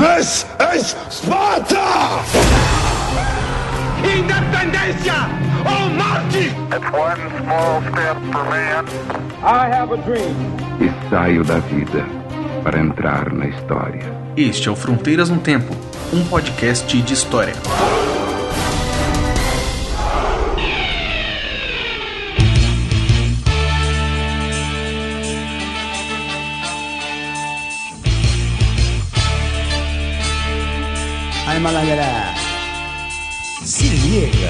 This is Sparta! Independência ou morte! It's one small step for man. I have a dream. E saio da vida para entrar na história. Este é o Fronteiras no Tempo, um podcast de história. Malandra. Se liga.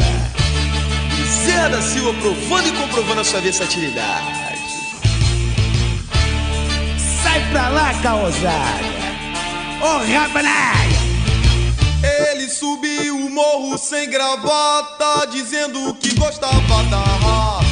Zé da Silva provando e comprovando a sua versatilidade. Sai pra lá, caosada. Ô, rabanai. Ele subiu o morro sem gravata, dizendo que gostava da raça.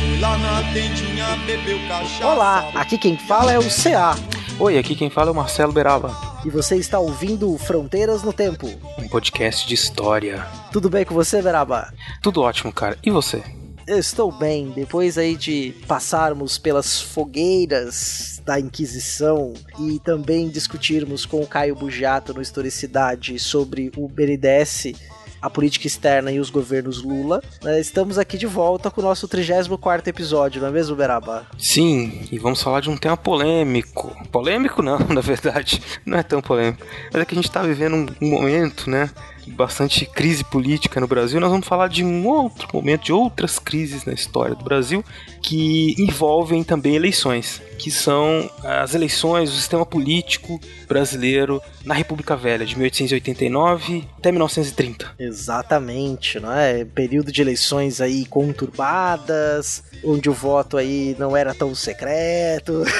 Foi lá na tendinha, bebeu cachaça. Olá, aqui quem fala é o CA. Oi, aqui quem fala é o Marcelo Beraba, E você está ouvindo Fronteiras no Tempo. um podcast de história. Tudo bem com você, Beraba? Tudo ótimo, cara. E você? Eu estou bem, depois aí de passarmos pelas fogueiras da Inquisição e também discutirmos com o Caio Bujato no Historicidade sobre o BNDES, a política externa e os governos Lula, né, estamos aqui de volta com o nosso 34º episódio, não é mesmo, Beraba? Sim, e vamos falar de um tema polêmico. Polêmico não, na verdade, não é tão polêmico. Mas é que a gente tá vivendo um, momento, né, bastante crise política no Brasil. Nós vamos falar de um outro momento, de outras crises na história do Brasil que envolvem também eleições, que são as eleições, o sistema político brasileiro na República Velha, de 1889 até 1930. Exatamente, não é? Período de eleições aí conturbadas, onde o voto aí não era tão secreto.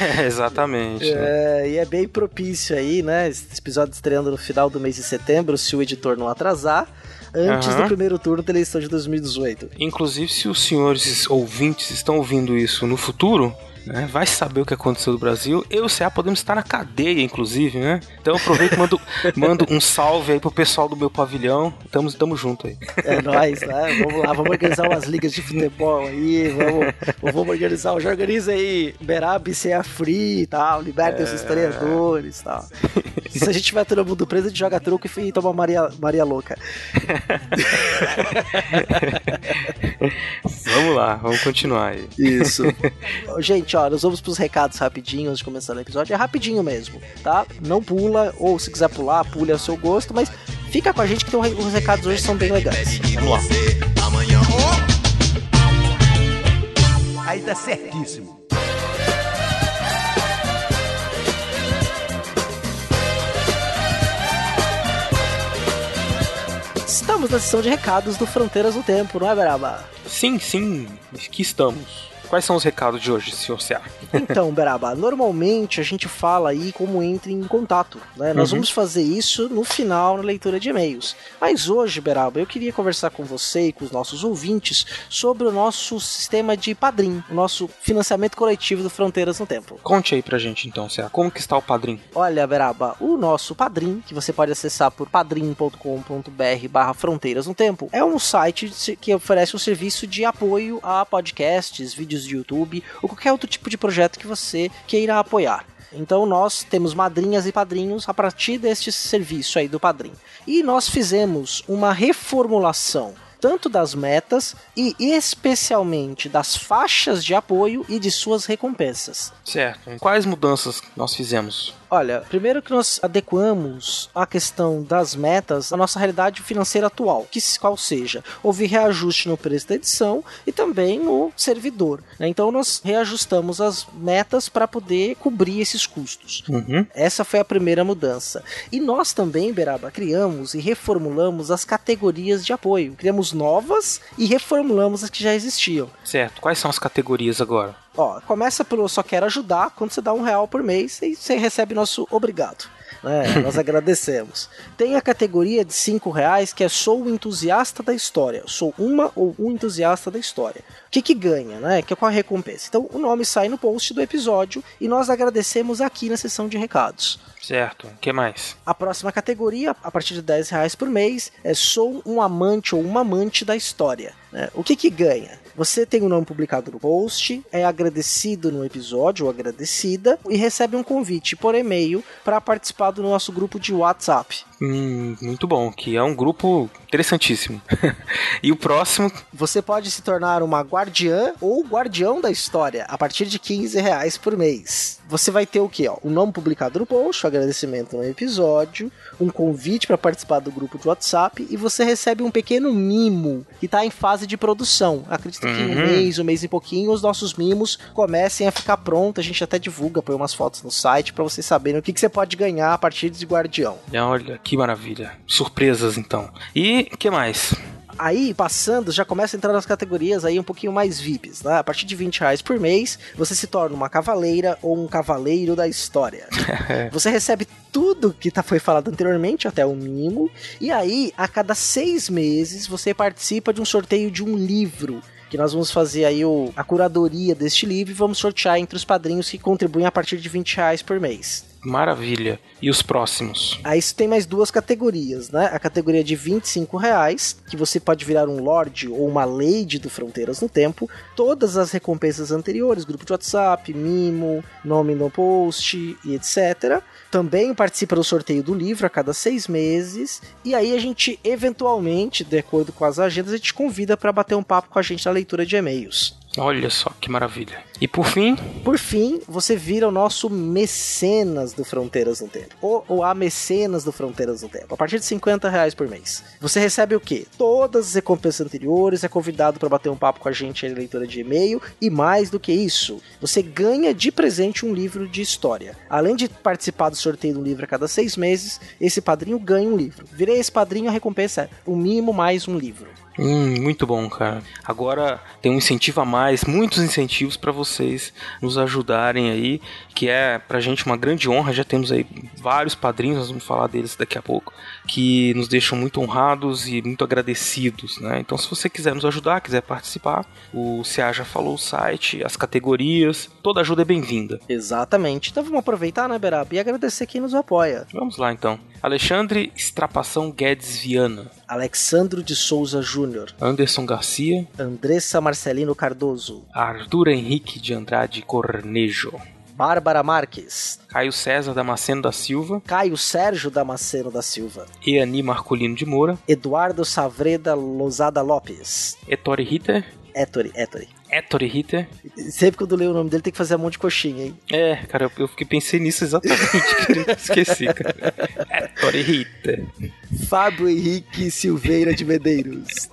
É, exatamente. né? É, e é bem propício aí, né? Esse episódio estreando no final do mês de setembro, se o editor não atrasar, antes Aham. do primeiro turno da eleição de 2018. Inclusive, se os senhores ouvintes estão ouvindo isso no futuro, né, vai saber o que aconteceu no Brasil. Eu e o CA podemos estar na cadeia, inclusive, né? Então aproveito e mando, mando um salve aí pro pessoal do meu pavilhão. Tamo, tamo junto aí. É nóis, né? Vamos lá, vamos organizar umas ligas de futebol aí, vamos, vamos organizar, já organiza aí Berab CA Free e tal, libertem os historiadores e tal. Se a gente tiver todo mundo preso, a gente joga truco e toma Maria, Maria Louca. Vamos lá, vamos continuar aí. Isso. Gente, nós vamos pros recados rapidinho antes de começar o episódio. É rapidinho mesmo, tá? Não pula, ou se quiser pular, pule ao seu gosto, mas fica com a gente que tem os recados hoje são bem legais. Vamos lá. Você, amanhã, ó. Aí tá certíssimo. Estamos na sessão de recados do Fronteiras no Tempo, não é, Beraba? Sim, sim, aqui estamos. Quais são os recados de hoje, senhor CA? Então, Beraba, normalmente a gente fala aí como entra em contato, né? Nós Uhum. vamos fazer isso no final na leitura de e-mails. Mas hoje, Beraba, eu queria conversar com você e com os nossos ouvintes sobre o nosso sistema de padrim, o nosso financiamento coletivo do Fronteiras no Tempo. Conte aí pra gente então, CA, como que está o padrinho? Olha, Beraba, o nosso Padrim, que você pode acessar por padrim.com.br barra Fronteiras no Tempo, é um site que oferece um serviço de apoio a podcasts, vídeos de YouTube ou qualquer outro tipo de projeto que você queira apoiar. Então nós temos madrinhas e padrinhos a partir deste serviço aí do Padrim. E nós fizemos uma reformulação tanto das metas e especialmente das faixas de apoio e de suas recompensas. Certo. Quais mudanças nós fizemos? Olha, primeiro que nós adequamos a questão das metas à nossa realidade financeira atual, que se- qual seja, houve reajuste no preço da edição e também no servidor. né? Então nós reajustamos as metas para poder cobrir esses custos. Uhum. Essa foi a primeira mudança. E nós também, Beraba, criamos e reformulamos as categorias de apoio. Criamos novas e reformulamos as que já existiam. Certo. Quais são as categorias agora? Ó, começa pelo só quero ajudar, quando você dá um real por mês e você recebe nosso obrigado. né? nós agradecemos. Tem a categoria de cinco reais que é sou um entusiasta da história. Sou uma ou um entusiasta da história. O que que ganha, né? Que é qual a recompensa? Então o nome sai no post do episódio e nós agradecemos aqui na seção de recados. Certo. O que mais? A próxima categoria, a partir de 10 reais por mês, é sou um amante ou uma amante da história. né? O que que ganha? Você tem o nome publicado no post, é agradecido no episódio ou agradecida e recebe um convite por e-mail para participar do nosso grupo de WhatsApp. Hum, muito bom, que é um grupo interessantíssimo. e o próximo. Você pode se tornar uma guardiã ou guardião da história a partir de 15 reais por mês. Você vai ter o que? O nome publicado no post, o agradecimento no episódio, um convite para participar do grupo de WhatsApp e você recebe um pequeno mimo que está em fase de produção. Acredito que em um Uhum. mês, um mês e pouquinho, os nossos mimos comecem a ficar prontos. A gente até divulga, põe umas fotos no site para vocês saberem o que, que você pode ganhar a partir de guardião. Olha, que maravilha. Surpresas então. E que mais? Aí, passando, já começa a entrar nas categorias aí um pouquinho mais VIPs, né? A partir de 20 reais por mês, você se torna uma cavaleira ou um cavaleiro da história. Você recebe tudo que tá, foi falado anteriormente, até o mínimo, e aí, a cada seis meses, você participa de um sorteio de um livro. Que nós vamos fazer aí o, a curadoria deste livro e vamos sortear entre os padrinhos que contribuem a partir de 20 reais por mês. Maravilha. E os próximos? Aí isso tem mais duas categorias, né? A categoria de 25 reais, que você pode virar um Lorde ou uma Lady do Fronteiras no Tempo. Todas as recompensas anteriores, grupo de WhatsApp, mimo, nome no post e etc. Também participa do sorteio do livro a cada seis meses. E aí a gente, eventualmente, de acordo com as agendas, a gente convida para bater um papo com a gente na leitura de e-mails. Olha só que maravilha. E por fim, Por fim, você vira o nosso mecenas do Fronteiras no Tempo. Ou, ou a mecenas do Fronteiras no Tempo. A partir de 50 reais por mês. Você recebe o quê? Todas as recompensas anteriores, é convidado para bater um papo com a gente na leitura de e-mail. E mais do que isso, você ganha de presente um livro de história. Além de participar do sorteio de um livro a cada seis meses, esse padrinho ganha um livro. Virei esse padrinho, a recompensa é o mínimo mais um livro. Hum, muito bom, cara. Agora tem um incentivo a mais, muitos incentivos para vocês nos ajudarem aí, que é pra gente uma grande honra. Já temos aí vários padrinhos, nós vamos falar deles daqui a pouco, que nos deixam muito honrados e muito agradecidos, né? Então, se você quiser nos ajudar, quiser participar, o CA já falou o site, as categorias, toda ajuda é bem-vinda. Exatamente. Então vamos aproveitar, né, Beraba? E agradecer quem nos apoia. Vamos lá então. Alexandre Estrapação Guedes Viana, Alexandro de Souza Júnior. Anderson Garcia, Andressa Marcelino Cardoso, Arthur Henrique de Andrade Cornejo. Bárbara Marques, Caio César Damasceno da Silva, Caio Sérgio Damasceno da Silva, Eani Marcolino de Moura, Eduardo Savreda Lozada Lopes, Ettore Ritter, Ettore, Ettore. Ettore Ritter. Sempre quando leio o nome dele tem que fazer um monte de coxinha, hein? É, cara, eu, eu fiquei pensei nisso exatamente, esqueci, cara. Ettore Ritter. Fábio Henrique Silveira de Medeiros,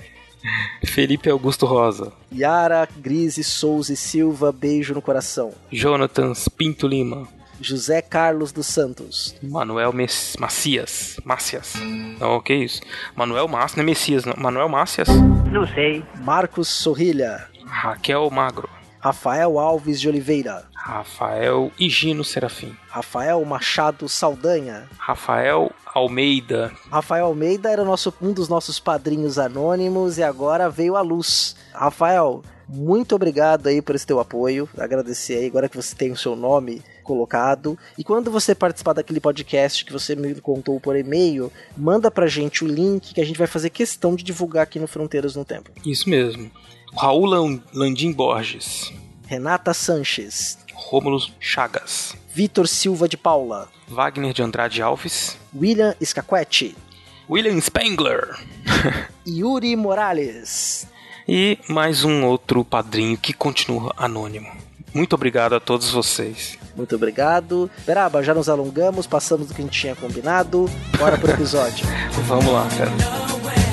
Felipe Augusto Rosa, Yara Grise Souza e Silva, beijo no coração. Jonathan Pinto Lima, José Carlos dos Santos, Manuel Mes Macias, Mácias. Não, que isso? Manuel Macias, não é Messias, não. Manuel Mácias. Não sei. Marcos Sorrilha, Raquel Magro, Rafael Alves de Oliveira, Rafael Higino Serafim, Rafael Machado Saldanha, Rafael Almeida, Rafael Almeida era nosso, um dos nossos padrinhos anônimos e agora veio à luz. Rafael, muito obrigado aí por esse teu apoio. Agradecer aí agora que você tem o seu nome colocado. E quando você participar daquele podcast que você me contou por e-mail, manda pra gente o link que a gente vai fazer questão de divulgar aqui no Fronteiras no Tempo. Isso mesmo. Raul Lan- Landim Borges, Renata Sanches, Rômulo Chagas, Vitor Silva de Paula, Wagner de Andrade Alves, William Scaquetti, William Spengler Yuri Morales. e mais um outro padrinho que continua anônimo. Muito obrigado a todos vocês. Muito obrigado. Beraba, já nos alongamos, passamos do que a gente tinha combinado. Bora pro episódio. Vamos lá, cara.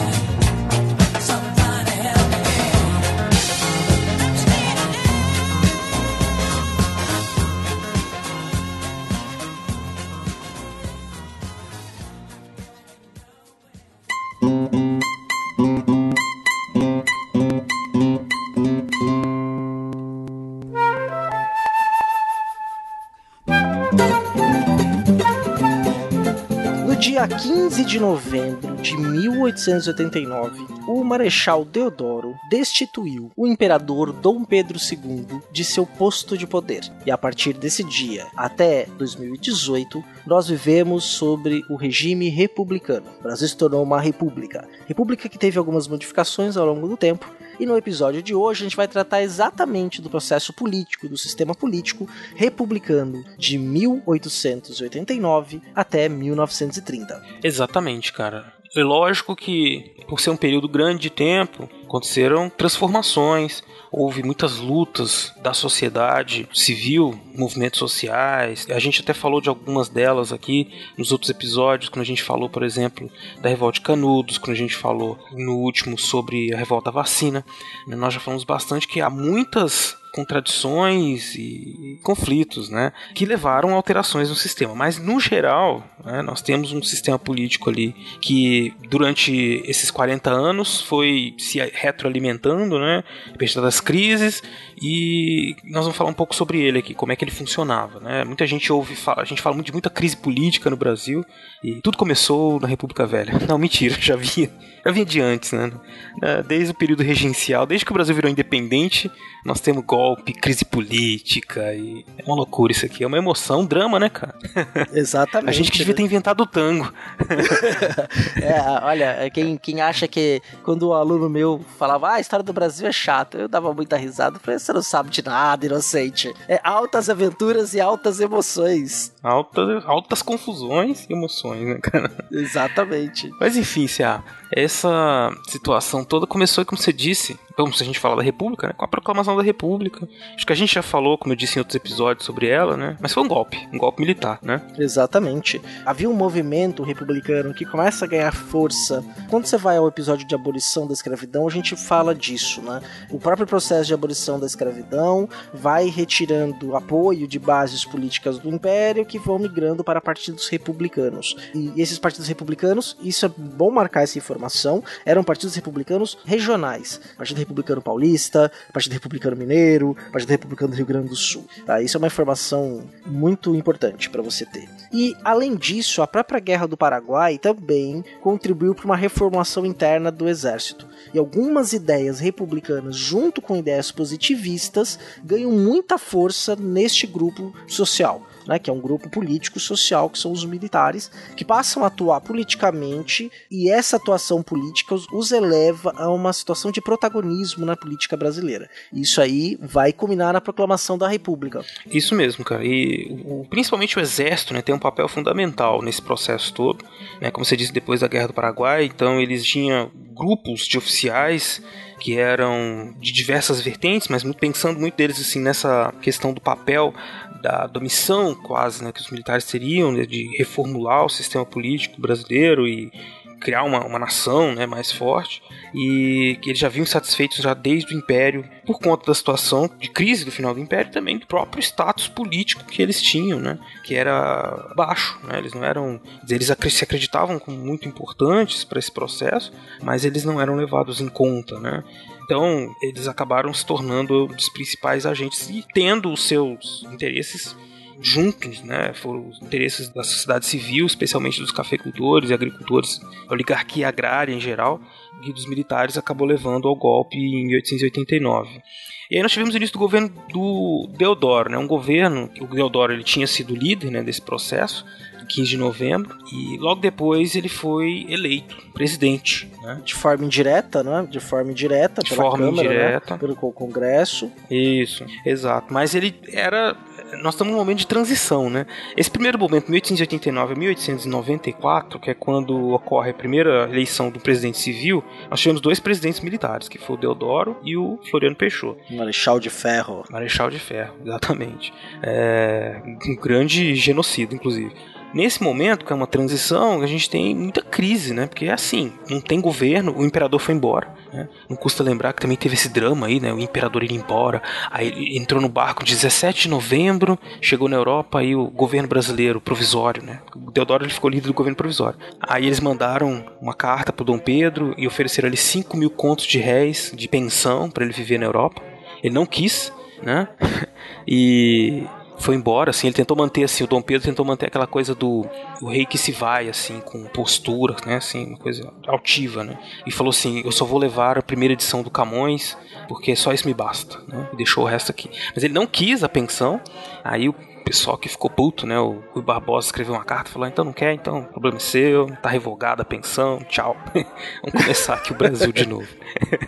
Dia 15 de novembro de 1889, o Marechal Deodoro destituiu o imperador Dom Pedro II de seu posto de poder. E a partir desse dia até 2018, nós vivemos sobre o regime republicano. O Brasil se tornou uma república. República que teve algumas modificações ao longo do tempo. E no episódio de hoje a gente vai tratar exatamente do processo político, do sistema político republicano de 1889 até 1930. Exatamente, cara. É lógico que, por ser um período grande de tempo, aconteceram transformações, houve muitas lutas da sociedade civil, movimentos sociais. A gente até falou de algumas delas aqui nos outros episódios, quando a gente falou, por exemplo, da revolta de Canudos, quando a gente falou no último sobre a revolta vacina. Nós já falamos bastante que há muitas contradições e conflitos, né, que levaram a alterações no sistema. Mas no geral, né, nós temos um sistema político ali que durante esses 40 anos foi se retroalimentando, né, apesar das crises, e nós vamos falar um pouco sobre ele aqui, como é que ele funcionava, né? Muita gente ouve, a gente fala muito de muita crise política no Brasil e tudo começou na República Velha. Não, mentira, já vinha, já vinha de antes, né? Desde o período regencial, desde que o Brasil virou independente, nós temos golpe, crise política e é uma loucura isso aqui, é uma emoção, um drama, né, cara? Exatamente. a gente que devia ter inventado o tango. é, olha, quem, quem acha que quando o um aluno meu falava, ah, a história do Brasil é chata, eu dava muita risada, falei, você não sabe de nada, inocente. É altas aventuras e altas emoções. Altas, altas confusões e emoções, né, cara? Exatamente. Mas enfim, Cia, essa situação toda começou, como você disse, vamos se a gente falar da República, né, com a proclamação da República. Acho que a gente já falou, como eu disse em outros episódios, sobre ela, né? Mas foi um golpe, um golpe militar, né? Exatamente. Havia um movimento republicano que começa a ganhar força. Quando você vai ao episódio de abolição da escravidão, a gente fala disso, né? O próprio processo de abolição da escravidão vai retirando apoio de bases políticas do império que vão migrando para partidos republicanos. E esses partidos republicanos, isso é bom marcar essa informação, eram partidos republicanos regionais. Partido Republicano Paulista, Partido Republicano Mineiro, Partido Republicano do Rio Grande do Sul. Tá? Isso é uma informação muito importante para você ter. E, além disso, a própria Guerra do Paraguai também contribuiu para uma reformulação interna do exército. E algumas ideias republicanas, junto com ideias positivistas, ganham muita força neste grupo social né, que é um grupo político social, que são os militares, que passam a atuar politicamente e essa atuação política os, os eleva a uma situação de protagonismo na política brasileira. Isso aí vai culminar na proclamação da República. Isso mesmo, cara. E o, principalmente o Exército né, tem um papel fundamental nesse processo todo. Né, como você disse, depois da Guerra do Paraguai, então eles tinham grupos de oficiais que eram de diversas vertentes, mas pensando muito deles assim nessa questão do papel da, da missão quase né, que os militares teriam né, de reformular o sistema político brasileiro e criar uma, uma nação né, mais forte e que eles já vinham satisfeitos já desde o Império por conta da situação de crise do final do Império também do próprio status político que eles tinham, né, que era baixo, né, eles não eram, eles se acreditavam como muito importantes para esse processo, mas eles não eram levados em conta, né, então, eles acabaram se tornando os principais agentes e tendo os seus interesses juntos, né? Foram os interesses da sociedade civil, especialmente dos cafeicultores e agricultores, oligarquia agrária em geral, e dos militares acabou levando ao golpe em 1889. E aí nós tivemos o início do governo do Deodoro, né? Um governo que o Deodoro ele tinha sido líder, né, desse processo, 15 de novembro, e logo depois ele foi eleito presidente. Né? De forma indireta, né? De forma indireta, de pela forma Câmara, indireta. Né? pelo Congresso. Isso, exato. Mas ele era nós estamos num momento de transição, né? Esse primeiro momento, 1889 a 1894, que é quando ocorre a primeira eleição do presidente civil, nós tivemos dois presidentes militares, que foi o Deodoro e o Floriano Peixoto. Marechal de Ferro. Marechal de Ferro, exatamente. É, um grande genocídio, inclusive. Nesse momento, que é uma transição, a gente tem muita crise, né? Porque é assim, não tem governo, o imperador foi embora. Né? Não custa lembrar que também teve esse drama aí, né? O imperador ir embora, aí ele entrou no barco 17 de novembro, chegou na Europa aí o governo brasileiro provisório, né? O Deodoro ele ficou líder do governo provisório. Aí eles mandaram uma carta pro Dom Pedro e ofereceram ali 5 mil contos de réis de pensão para ele viver na Europa. Ele não quis, né? e foi embora, assim, ele tentou manter, assim, o Dom Pedro tentou manter aquela coisa do o rei que se vai, assim, com postura, né, assim, uma coisa altiva, né, e falou assim, eu só vou levar a primeira edição do Camões, porque só isso me basta, né, e deixou o resto aqui. Mas ele não quis a pensão, aí o pessoal que ficou puto, né? O Rui Barbosa escreveu uma carta falou: então não quer, então o problema é seu, tá revogada a pensão, tchau. Vamos começar aqui o Brasil de novo.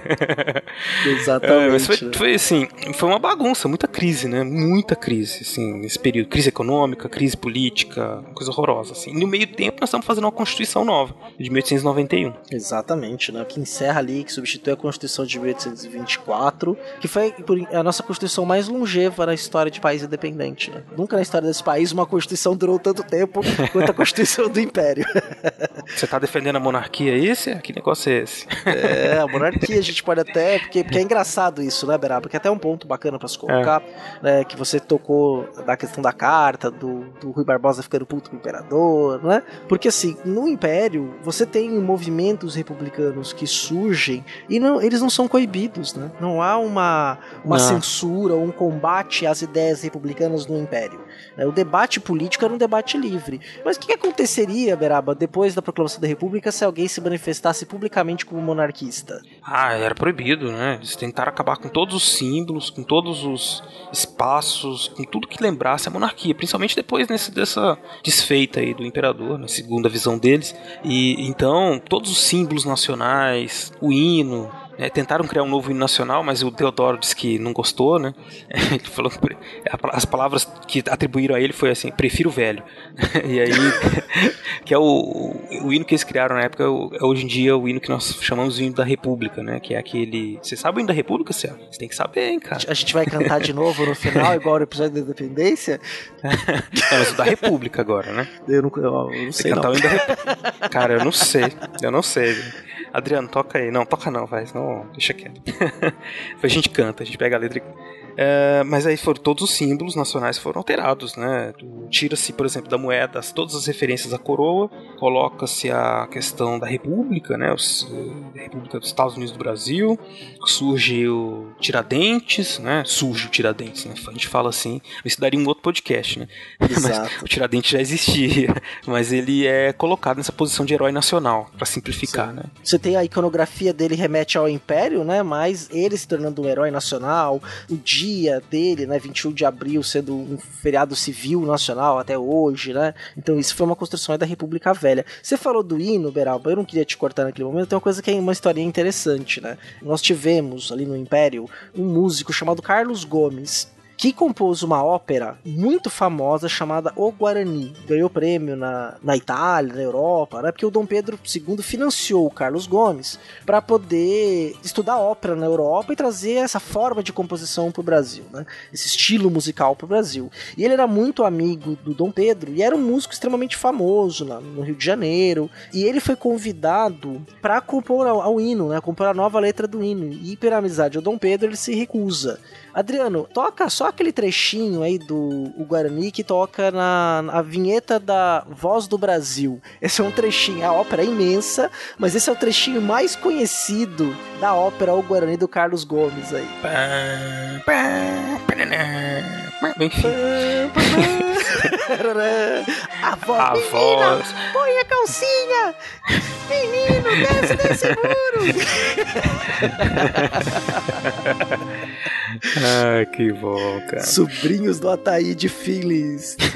Exatamente. É, foi, né? foi, assim, foi uma bagunça, muita crise, né? Muita crise, assim, nesse período. Crise econômica, crise política, coisa horrorosa, assim. E no meio tempo nós estamos fazendo uma Constituição nova, de 1891. Exatamente, né? Que encerra ali, que substitui a Constituição de 1824, que foi a nossa Constituição mais longeva na história de país independente. Né? Nunca na história desse país uma Constituição durou tanto tempo quanto a Constituição do Império. Você tá defendendo a monarquia aí? Esse? Que negócio é esse? É, a monarquia a gente pode até. Porque, porque é engraçado isso, né, Beraba? Porque é até um ponto bacana pra se colocar, né? Que você tocou da questão da carta, do, do Rui Barbosa ficando puto com o imperador, né? Porque assim, no Império, você tem movimentos republicanos que surgem e não, eles não são coibidos, né? Não há uma, uma Não. censura ou um combate às ideias republicanas no Império. Né? O debate político era um debate livre. Mas o que aconteceria, Beraba, depois da proclamação da República, se alguém se manifestasse publicamente como monarquista? Ah, era proibido, né? Eles tentaram acabar com todos os símbolos, com todos os espaços, com tudo que lembrasse a monarquia, principalmente depois nesse, dessa desfeita aí do imperador, na segunda visão deles. E então, todos os símbolos nacionais, o hino, né, tentaram criar um novo hino nacional, mas o Deodoro disse que não gostou, né? Ele falou que as palavras que atribuíram a ele foi assim: prefiro o velho. e aí, que é o, o hino que eles criaram na época, é é hoje em dia o hino que nós chamamos de hino da República, né? Que é aquele. Você sabe o hino da República, Céu? Você tem que saber, hein, cara. A gente vai cantar de novo no final, igual no episódio da Independência? Não, mas o da República agora, né? Eu não, eu não sei não. o hino da República. Cara, eu não sei. Eu não sei. Adriano, toca aí. Não, toca não, vai. Não, deixa quieto. a gente canta, a gente pega a letra e é, mas aí foram todos os símbolos nacionais foram alterados, né? Tira-se, por exemplo, da moeda todas as referências à coroa, coloca-se a questão da República, né? Os, eh, República dos Estados Unidos do Brasil, surge o Tiradentes, né? Surge o Tiradentes, né? A gente fala assim, isso daria um outro podcast, né? Exato. Mas o Tiradentes já existia, mas ele é colocado nessa posição de herói nacional, para simplificar, né? Você tem a iconografia dele remete ao Império, né? Mas ele se tornando um herói nacional, o dia dele, né? 21 de abril, sendo um feriado civil nacional até hoje, né? Então isso foi uma construção da República Velha. Você falou do hino, Beralba, eu não queria te cortar naquele momento, tem uma coisa que é uma historinha interessante, né? Nós tivemos ali no Império um músico chamado Carlos Gomes, que compôs uma ópera muito famosa chamada O Guarani. Ganhou prêmio na, na Itália, na Europa, né? Porque o Dom Pedro II financiou o Carlos Gomes para poder estudar ópera na Europa e trazer essa forma de composição para o Brasil, né? Esse estilo musical para o Brasil. E ele era muito amigo do Dom Pedro e era um músico extremamente famoso no Rio de Janeiro. E ele foi convidado para compor ao, ao hino, né? Compor a nova letra do hino. E pela amizade ao Dom Pedro ele se recusa. Adriano, toca só aquele trechinho aí do Guarani que toca na, na vinheta da Voz do Brasil. Esse é um trechinho, a ópera é imensa, mas esse é o trechinho mais conhecido da ópera O Guarani do Carlos Gomes aí. Enfim, a voz, a menina, voz. põe a calcinha! Menino, desce desse muro! Ai, que bom, cara. Sobrinhos do Ataíde Phillies.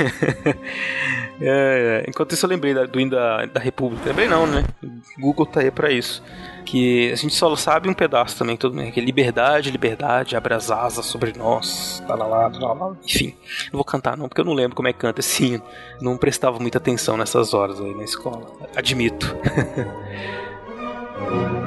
É, é. Enquanto isso, eu lembrei da- do hino da, da República. Lembrei não, né? Google tá aí pra isso. Que a gente só sabe um pedaço também, todo mundo, que é liberdade, liberdade, abre as asas sobre nós, tá lá, lá, lá, lá. Enfim, não vou cantar não, porque eu não lembro como é que canta hino. Não prestava muita atenção nessas horas aí na escola. Admito.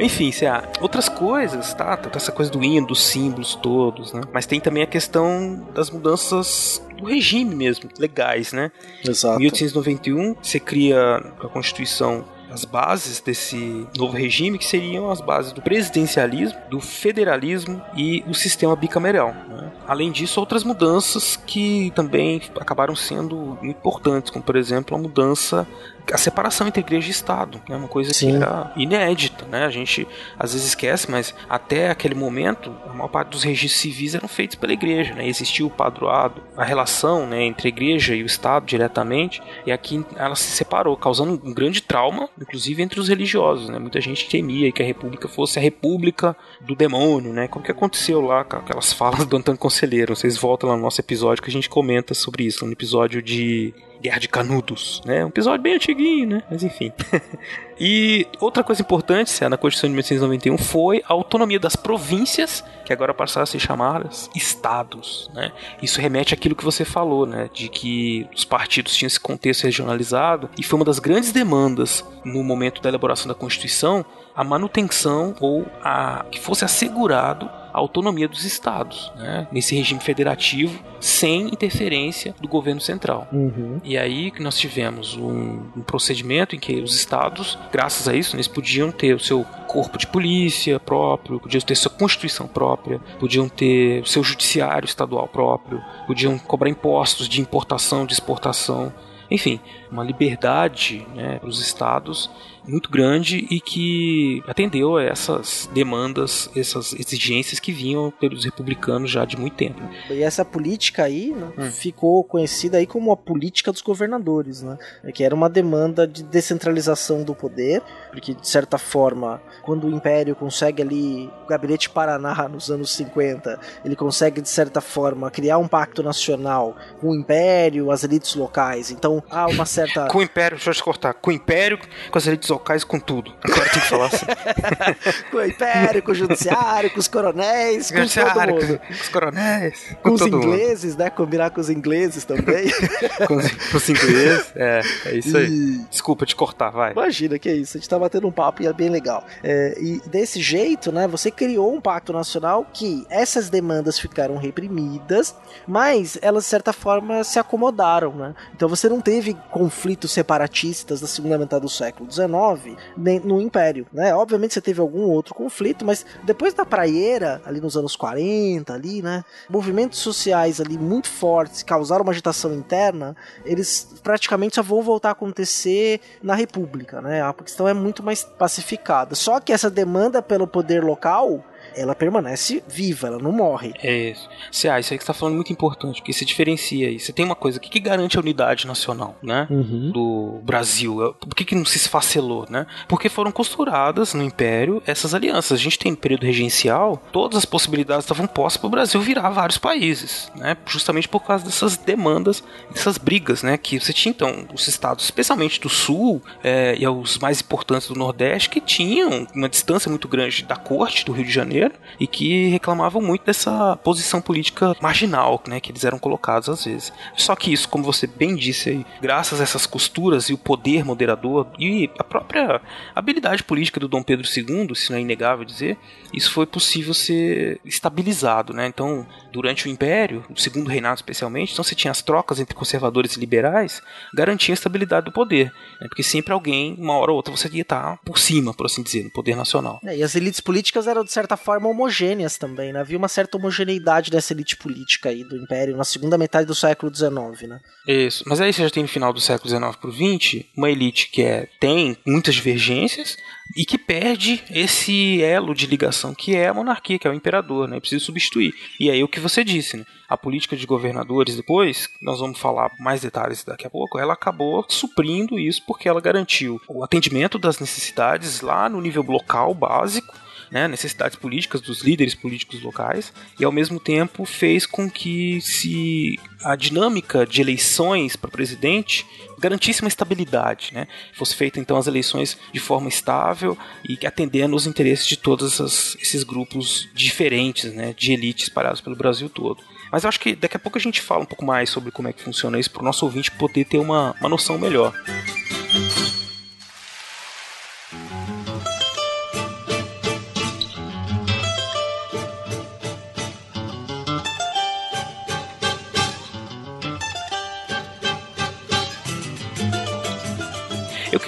Enfim, se há outras coisas, tá? Tá Essa coisa do hino, dos símbolos todos, né? Mas tem também a questão das mudanças do regime mesmo, legais, né? Exato. Em 1891, você cria a Constituição as bases desse novo regime, que seriam as bases do presidencialismo, do federalismo e o sistema bicameral. né? além disso, outras mudanças que também acabaram sendo importantes, como por exemplo a mudança a separação entre igreja e Estado, é né? uma coisa Sim. que era inédita, né? A gente às vezes esquece, mas até aquele momento a maior parte dos registros civis eram feitos pela igreja, né? Existia o padroado, a relação, né, entre a igreja e o Estado diretamente, e aqui ela se separou, causando um grande trauma, inclusive entre os religiosos, né? Muita gente temia que a república fosse a república do demônio, né? Como que aconteceu lá com aquelas falas do Antônio Conselheiro? Vocês voltam lá no nosso episódio que a gente comenta sobre isso, no episódio de Guerra de Canudos, né? Um episódio bem antiguinho, né? Mas enfim. e outra coisa importante, na Constituição de 1891 foi a autonomia das províncias, que agora passaram a ser chamadas estados, né? Isso remete àquilo que você falou, né? De que os partidos tinham esse contexto regionalizado e foi uma das grandes demandas no momento da elaboração da Constituição a manutenção ou a que fosse assegurado a autonomia dos estados, né, nesse regime federativo, sem interferência do governo central. Uhum. E aí que nós tivemos um, um, procedimento em que os estados, graças a isso, eles podiam ter o seu corpo de polícia próprio, podiam ter sua constituição própria, podiam ter o seu judiciário estadual próprio, podiam cobrar impostos de importação, de exportação. Enfim, uma liberdade né, para os estados muito grande e que atendeu a essas demandas, essas exigências que vinham pelos republicanos já de muito tempo. E essa política aí né, hum. ficou conhecida aí como a política dos governadores, né? Que era uma demanda de descentralização do poder, porque de certa forma, quando o império consegue ali, o gabinete Paraná nos anos 50, ele consegue de certa forma criar um pacto nacional com o império, as elites locais. Então há uma certa com o império, deixa eu te cortar, com o império, com as elites locais, com tudo. Agora tem que falar assim. com o império, com o judiciário, com os coronéis, com todo mundo. Com os coronéis. Com, com os ingleses, mundo. né? Combinar com os ingleses também. com, os, com, os, ingleses, é, é isso aí. E... Desculpa te cortar, vai. Imagina, que é isso. A gente tá batendo um papo e é bem legal. É, e desse jeito, né, você criou um pacto nacional que essas demandas ficaram reprimidas, mas elas, de certa forma, se acomodaram, né? Então você não teve conflitos separatistas da segunda metade do século XIX no Império, né? Obviamente você teve algum outro conflito, mas depois da praieira, ali nos anos 40, ali, né? Movimentos sociais ali muito fortes, causaram uma agitação interna, eles praticamente só vão voltar a acontecer na República, né? A questão é muito mais pacificada. Só que essa demanda pelo poder local ela permanece viva, ela não morre. É isso. Se, ah, isso aí que você tá falando é muito importante, porque se diferencia aí. Você tem uma coisa, o que, que garante a unidade nacional, né? Uhum. Do Brasil? Por que, que não se esfacelou, né? Porque foram costuradas no Império essas alianças. A gente tem no período regencial, todas as possibilidades estavam postas para o Brasil virar vários países, né? Justamente por causa dessas demandas, dessas brigas, né? Que você tinha, então, os estados, especialmente do Sul é, e os mais importantes do Nordeste, que tinham uma distância muito grande da corte do Rio de Janeiro e que reclamavam muito dessa posição política marginal, né, que eles eram colocados às vezes. Só que isso, como você bem disse aí, graças a essas costuras e o poder moderador e a própria habilidade política do Dom Pedro II, isso não é inegável dizer, isso foi possível ser estabilizado, né? Então, durante o Império, o segundo reinado especialmente, então você tinha as trocas entre conservadores e liberais, garantia a estabilidade do poder, né? porque sempre alguém, uma hora ou outra, você ia estar por cima, por assim dizer, no poder nacional. É, e as elites políticas eram de certa forma homogêneas também, né? Havia uma certa homogeneidade dessa elite política aí do Império na segunda metade do século XIX, né? Isso, mas aí você já tem no final do século XIX para o XX uma elite que é, tem muitas divergências, e que perde esse elo de ligação que é a monarquia, que é o imperador, né? Precisa substituir. E aí o que você disse, né? A política de governadores depois, nós vamos falar mais detalhes daqui a pouco, ela acabou suprindo isso porque ela garantiu o atendimento das necessidades lá no nível local básico né, necessidades políticas dos líderes políticos locais e ao mesmo tempo fez com que se a dinâmica de eleições para presidente garantisse uma estabilidade, né? Fosse feita então as eleições de forma estável e atendendo os interesses de todos esses grupos diferentes, né, de elite espalhados pelo Brasil todo. Mas eu acho que daqui a pouco a gente fala um pouco mais sobre como é que funciona isso para o nosso ouvinte poder ter uma, uma noção melhor.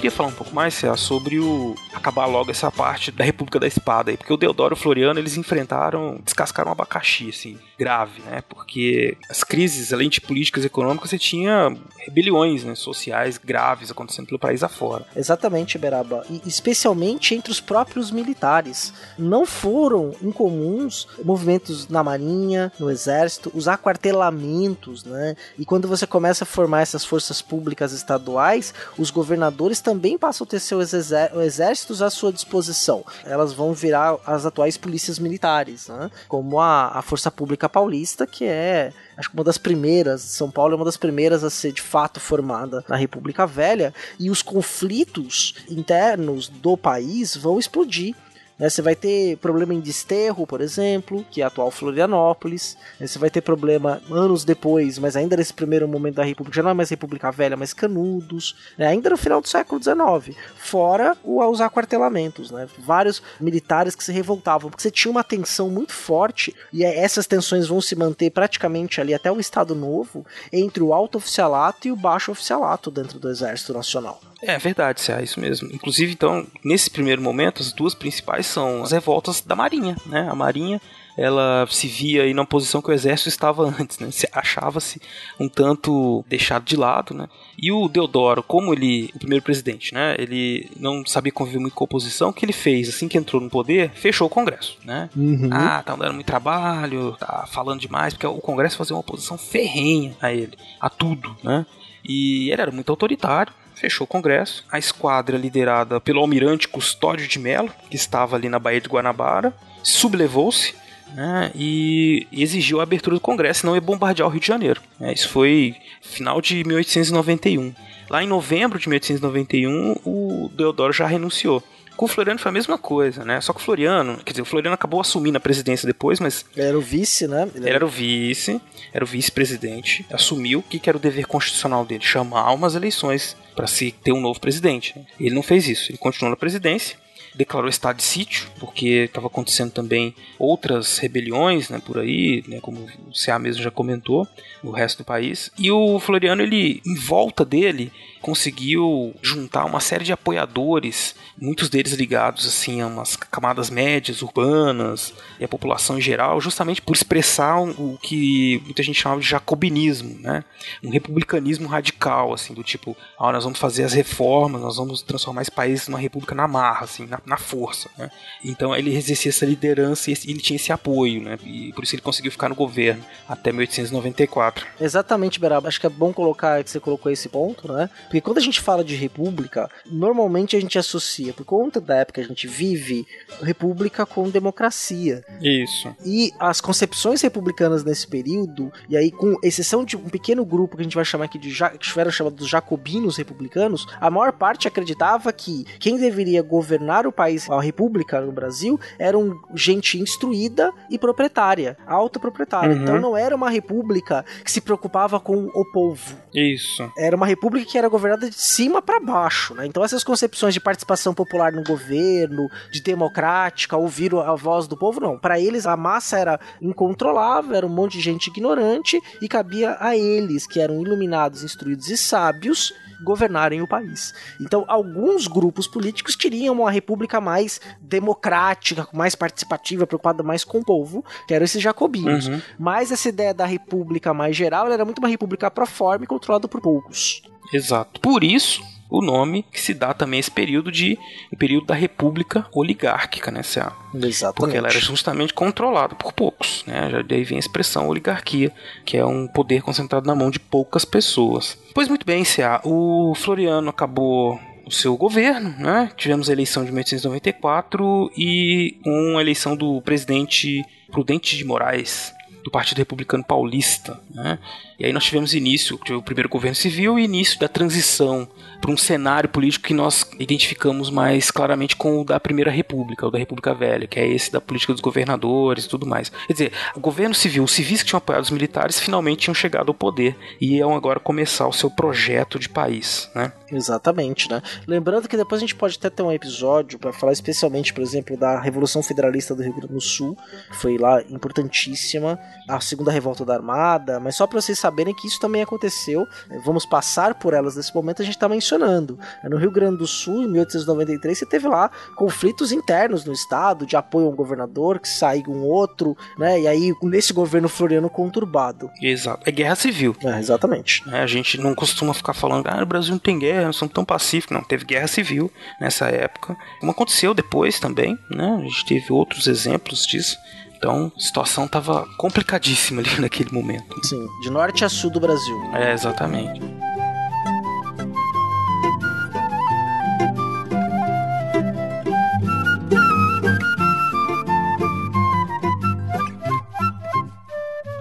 Queria falar um pouco mais, Cé, sobre o acabar logo essa parte da República da Espada aí, porque o Deodoro e o Floriano, eles enfrentaram, descascaram um abacaxi, assim, grave, né? Porque as crises, além de políticas e econômicas, você tinha rebeliões né, sociais graves acontecendo pelo país afora. Exatamente, Beraba. E especialmente entre os próprios militares. Não foram incomuns movimentos na marinha, no exército, os aquartelamentos, né? E quando você começa a formar essas forças públicas estaduais, os governadores também passam a ter seus exércitos à sua disposição. Elas vão virar as atuais polícias militares, né? Como a, a Força Pública Paulista, que é acho que uma das primeiras, São Paulo é uma das primeiras a ser de fato formada na República Velha, e os conflitos internos do país vão explodir né? Você vai ter problema em Desterro, por exemplo, que é a atual Florianópolis. Né? Você vai ter problema anos depois, mas ainda nesse primeiro momento da República, já não é mais República Velha, mas Canudos, né? ainda no final do século XIX. Fora os aquartelamentos, né? vários militares que se revoltavam, porque você tinha uma tensão muito forte, e é, essas tensões vão se manter praticamente ali até o Estado Novo, entre o alto oficialato e o baixo oficialato dentro do Exército Nacional. É verdade, é isso mesmo. Inclusive, então, nesse primeiro momento, as duas principais são as revoltas da Marinha, né? A Marinha ela se via aí na posição que o exército estava antes, né? Achava-se um tanto deixado de lado, né? E o Deodoro, como ele, o primeiro presidente, né? Ele não sabia conviver muito com a oposição, o que ele fez assim que entrou no poder, fechou o Congresso, né? Uhum. Ah, tá dando muito trabalho, tá falando demais, porque o Congresso fazia uma oposição ferrenha a ele, a tudo, né? E ele era muito autoritário, fechou o Congresso. A esquadra liderada pelo almirante Custódio de Melo, que estava ali na Baía de Guanabara, sublevou-se né, e exigiu a abertura do Congresso, não ia bombardear o Rio de Janeiro. É, isso foi final de 1891. Lá em novembro de 1891, o Deodoro já renunciou. Com o Floriano foi a mesma coisa, né? Só que o Floriano, quer dizer, o Floriano acabou assumindo a presidência depois, mas. Ele era o vice, né? Ele era, era o vice, era o vice-presidente, assumiu o que, que era o dever constitucional dele, chamar umas eleições para se ter um novo presidente. Ele não fez isso, ele continuou na presidência declarou estado de sítio, porque estava acontecendo também outras rebeliões né, por aí, né, como o CA mesmo já comentou, no resto do país. E o Floriano, ele, em volta dele, conseguiu juntar uma série de apoiadores, muitos deles ligados assim a umas camadas médias, urbanas e a população em geral, justamente por expressar o que muita gente chama de jacobinismo, né? Um republicanismo radical, assim, do tipo, ah, nós vamos fazer as reformas, nós vamos transformar esse país numa república na marra, assim, na, na força, né? Então ele exercia essa liderança e ele tinha esse apoio, né? E por isso ele conseguiu ficar no governo até 1894. Exatamente, Beraba. Acho que é bom colocar que você colocou esse ponto, né? Porque quando a gente fala de república, normalmente a gente associa, por conta da época que a gente vive, república com democracia. Isso. E as concepções republicanas nesse período, e aí com exceção de um pequeno grupo que a gente vai chamar aqui de que tiveram chamado dos jacobinos republicanos, a maior parte acreditava que quem deveria governar o país, a república no Brasil, eram gente instruída e proprietária, alta proprietária. Uhum. Então não era uma república que se preocupava com o povo. Isso. Era uma república que era governada governada de cima para baixo, né? Então essas concepções de participação popular no governo, de democrática, ouvir a voz do povo, não. Para eles a massa era incontrolável, era um monte de gente ignorante e cabia a eles, que eram iluminados, instruídos e sábios, governarem o país. Então, alguns grupos políticos queriam uma república mais democrática, mais participativa, preocupada mais com o povo, que eram esses jacobinos. Uhum. Mas essa ideia da república mais geral era muito uma república proforme controlada por poucos. Exato. Por isso, o nome que se dá também a esse período de período da república oligárquica, né, CA? Exatamente. Porque ela era justamente controlada por poucos, né? Já daí vem a expressão oligarquia, que é um poder concentrado na mão de poucas pessoas. Pois muito bem, CA, o Floriano acabou o seu governo, né? Tivemos a eleição de 1894 e uma eleição do presidente Prudente de Moraes, do Partido Republicano Paulista, né? E aí nós tivemos início, o primeiro governo civil e início da transição para um cenário político que nós identificamos mais claramente com o da Primeira República, o da República Velha, que é esse da política dos governadores e tudo mais. Quer dizer, o governo civil, os civis que tinham apoiado os militares, finalmente tinham chegado ao poder e iam agora começar o seu projeto de país, né? Exatamente, né? Lembrando que depois a gente pode até ter um episódio para falar especialmente, por exemplo, da Revolução Federalista do Rio Grande do Sul, que foi lá importantíssima, a segunda revolta da Armada, mas só para vocês saberem que isso também aconteceu, vamos passar por elas nesse momento, a gente está mencionando. No Rio Grande do Sul, em 1893, você teve lá conflitos internos no estado, de apoio a um governador que saiu um outro, né? E aí, nesse governo floriano conturbado. Exato. É guerra civil. É, exatamente. É, a gente não costuma ficar falando, ah, o Brasil não tem guerra, não são tão pacíficos. Não, teve guerra civil nessa época. Como aconteceu depois também, né? A gente teve outros exemplos disso. Então, a situação estava complicadíssima ali naquele momento. Sim, de norte a sul do Brasil. É, exatamente.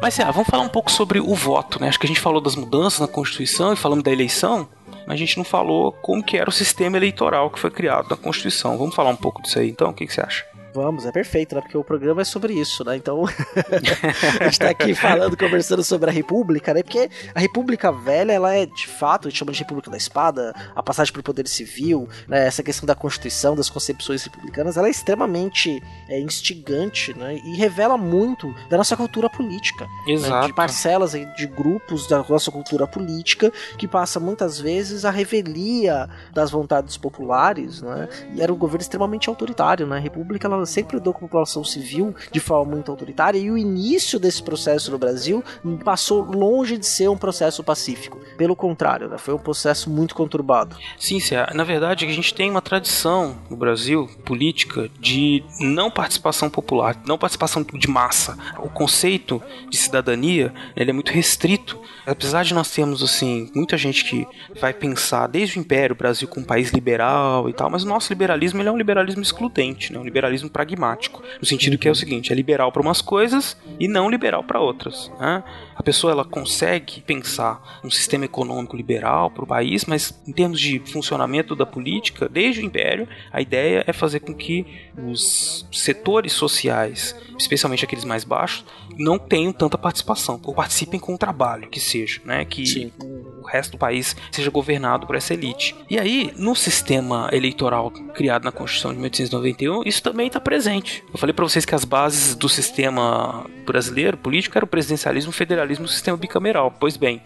Mas ah, vamos falar um pouco sobre o voto, né? Acho que a gente falou das mudanças na Constituição e falamos da eleição, mas a gente não falou como que era o sistema eleitoral que foi criado na Constituição. Vamos falar um pouco disso aí, então? O que, que você acha? Vamos, é perfeito, né? Porque o programa é sobre isso, né? Então, a gente tá aqui falando, conversando sobre a República, né? Porque a República Velha, ela é, de fato, a gente chama de República da Espada, a passagem para o poder civil, né? Essa questão da Constituição, das concepções republicanas, ela é extremamente é, instigante, né? E revela muito da nossa cultura política. Exato. Né? De parcelas, de grupos da nossa cultura política, que passa muitas vezes a revelia das vontades populares, né? E era um governo extremamente autoritário, né? A República, ela sempre lidou com a população civil de forma muito autoritária e o início desse processo no Brasil passou longe de ser um processo pacífico. Pelo contrário, né, foi um processo muito conturbado. Sim, na verdade a gente tem uma tradição no Brasil política de não participação popular, não participação de massa. O conceito de cidadania ele é muito restrito. Apesar de nós termos assim muita gente que vai pensar desde o Império o Brasil como um país liberal e tal, mas o nosso liberalismo ele é um liberalismo excludente, né? um liberalismo pragmático, no sentido que é o seguinte, é liberal para umas coisas e não liberal para outras. Né? A pessoa ela consegue pensar um sistema econômico liberal para o país, mas em termos de funcionamento da política, desde o Império, a ideia é fazer com que os setores sociais, especialmente aqueles mais baixos, não tenham tanta participação, ou participem com o trabalho, que seja, né? que Sim. o resto do país seja governado por essa elite. E aí, no sistema eleitoral criado na Constituição de 1891, isso também está presente. Eu falei para vocês que as bases do sistema brasileiro político era o presidencialismo, o federalismo e o sistema bicameral. Pois bem,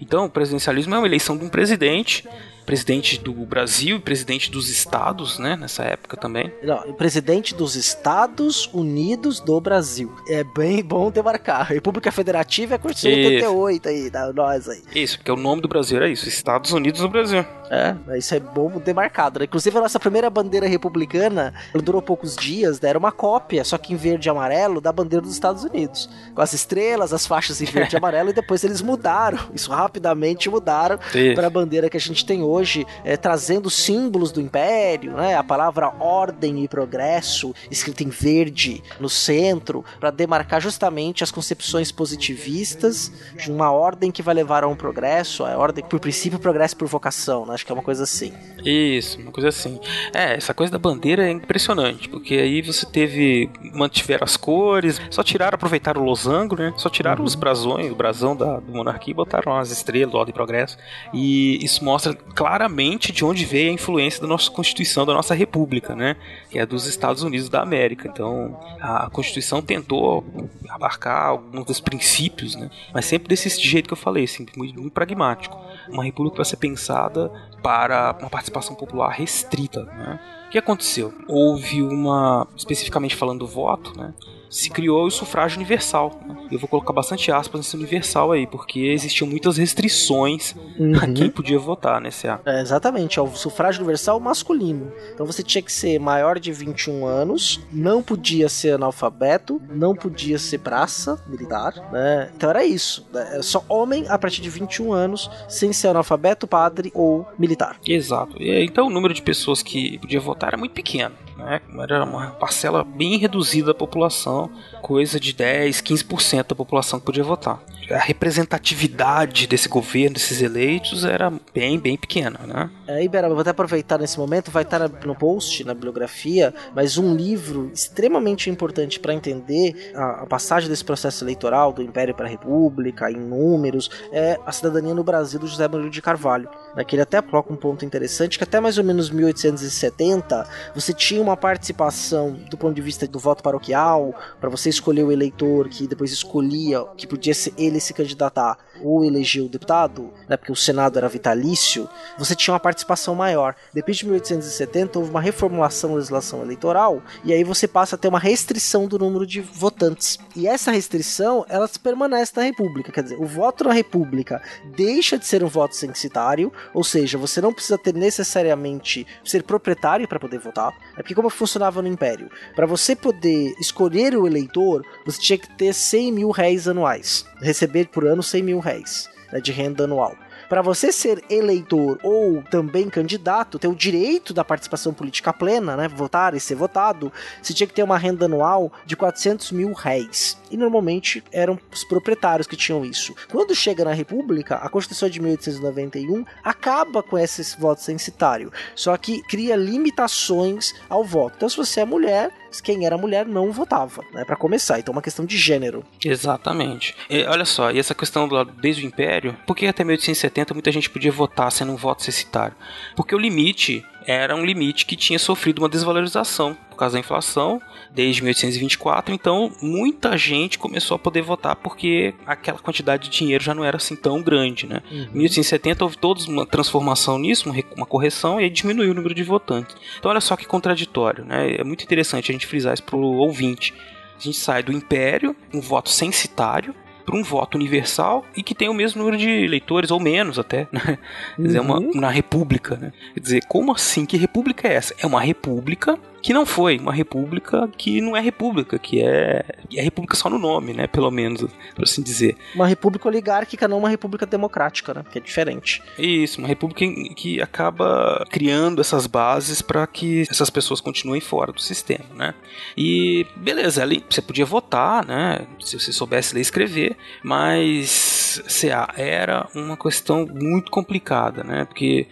então o presidencialismo é uma eleição de um presidente presidente do Brasil e presidente dos estados, né, nessa época também. Não, presidente dos Estados Unidos do Brasil. É bem bom demarcar. República Federativa é a Constituição 88 aí, da nós aí. Isso, porque o nome do Brasil era isso, Estados Unidos do Brasil. É, isso é bom demarcado. Né? Inclusive a nossa primeira bandeira republicana, ela durou poucos dias, né? era uma cópia, só que em verde e amarelo, da bandeira dos Estados Unidos. Com as estrelas, as faixas em verde e amarelo, e depois eles mudaram. Isso rapidamente mudaram para a bandeira que a gente tem hoje hoje é, trazendo símbolos do império, né? A palavra ordem e progresso escrita em verde no centro para demarcar justamente as concepções positivistas de uma ordem que vai levar a um progresso, a ordem por princípio, progresso por vocação, né? Acho que é uma coisa assim. Isso, uma coisa assim. É, essa coisa da bandeira é impressionante, porque aí você teve mantiveram as cores, só tiraram, aproveitaram o losango, né? Só tiraram uhum. os brasões, o brasão da do monarquia e botaram as estrelas, ordem e progresso. E isso mostra claramente de onde veio a influência da nossa Constituição, da nossa República, né? Que é dos Estados Unidos da América. Então, a Constituição tentou abarcar alguns dos princípios, né? Mas sempre desse jeito que eu falei, assim, muito, muito pragmático. Uma república vai ser pensada para uma participação popular restrita, né? O que aconteceu? Houve uma, especificamente falando do voto, né? Se criou o sufrágio universal. Né? Eu vou colocar bastante aspas nesse universal aí, porque existiam muitas restrições uhum. a quem podia votar nesse ato. É, exatamente, é o sufrágio universal masculino. Então você tinha que ser maior de 21 anos, não podia ser analfabeto, não podia ser praça militar, né? Então era isso. Né? Só homem a partir de 21 anos, sem ser analfabeto, padre ou militar. Exato. Então o número de pessoas que podia votar era muito pequeno né? Era uma parcela bem reduzida da população, coisa de 10, 15% da população que podia votar. A representatividade desse governo, desses eleitos, era bem, bem pequena, né? É, Iberaba, vou até aproveitar nesse momento, vai estar no post, na bibliografia, mas um livro extremamente importante para entender a, a, passagem desse processo eleitoral do Império para a República, em números, é A Cidadania no Brasil, do José Murilo de Carvalho. Né, que ele até coloca um ponto interessante, que até mais ou menos 1870, você tinha uma uma participação do ponto de vista do voto paroquial, para você escolher o eleitor que depois escolhia que podia ser ele se candidatar ou eleger o deputado, né, porque o Senado era vitalício, você tinha uma participação maior. Depois de 1870 houve uma reformulação da legislação eleitoral e aí você passa a ter uma restrição do número de votantes. E essa restrição, ela permanece na República, quer dizer, o voto na República deixa de ser um voto censitário, ou seja, você não precisa ter necessariamente ser proprietário para poder votar. É porque como funcionava no Império, para você poder escolher o eleitor, você tinha que ter 100 mil réis anuais, receber por ano 100 mil réis né, de renda anual. Para você ser eleitor ou também candidato, ter o direito da participação política plena, né, votar e ser votado, você tinha que ter uma renda anual de 400 mil réis. E normalmente eram os proprietários que tinham isso. Quando chega na República, a Constituição de 1891 acaba com esse voto censitário, só que cria limitações ao voto. Então, se você é mulher, quem era mulher não votava, né, para começar. Então, é uma questão de gênero. Exatamente. E, olha só, e essa questão do desde o Império, por que até 1870 muita gente podia votar sendo um voto censitário? Porque o limite era um limite que tinha sofrido uma desvalorização por causa da inflação desde 1824. Então, muita gente começou a poder votar porque aquela quantidade de dinheiro já não era assim tão grande, né? Uhum. Em 1870 houve toda uma transformação nisso, uma correção e aí diminuiu o número de votantes. Então, olha só que contraditório, né? É muito interessante a gente frisar isso para o ouvinte. A gente sai do império, um voto censitário, para um voto universal e que tem o mesmo número de eleitores, ou menos até, né? Quer dizer, uma, Uhum. uma república, né? Quer dizer, como assim? Que república é essa? É uma república que não foi, uma república que não é república, que é, é república só no nome, né? Pelo menos, por assim dizer. Uma república oligárquica, não uma república democrática, né? Que é diferente. Isso, uma república que acaba criando essas bases para que essas pessoas continuem fora do sistema, né? E beleza, ali você podia votar, né? Se você soubesse ler e escrever, mas CA era uma questão muito complicada, né? Porque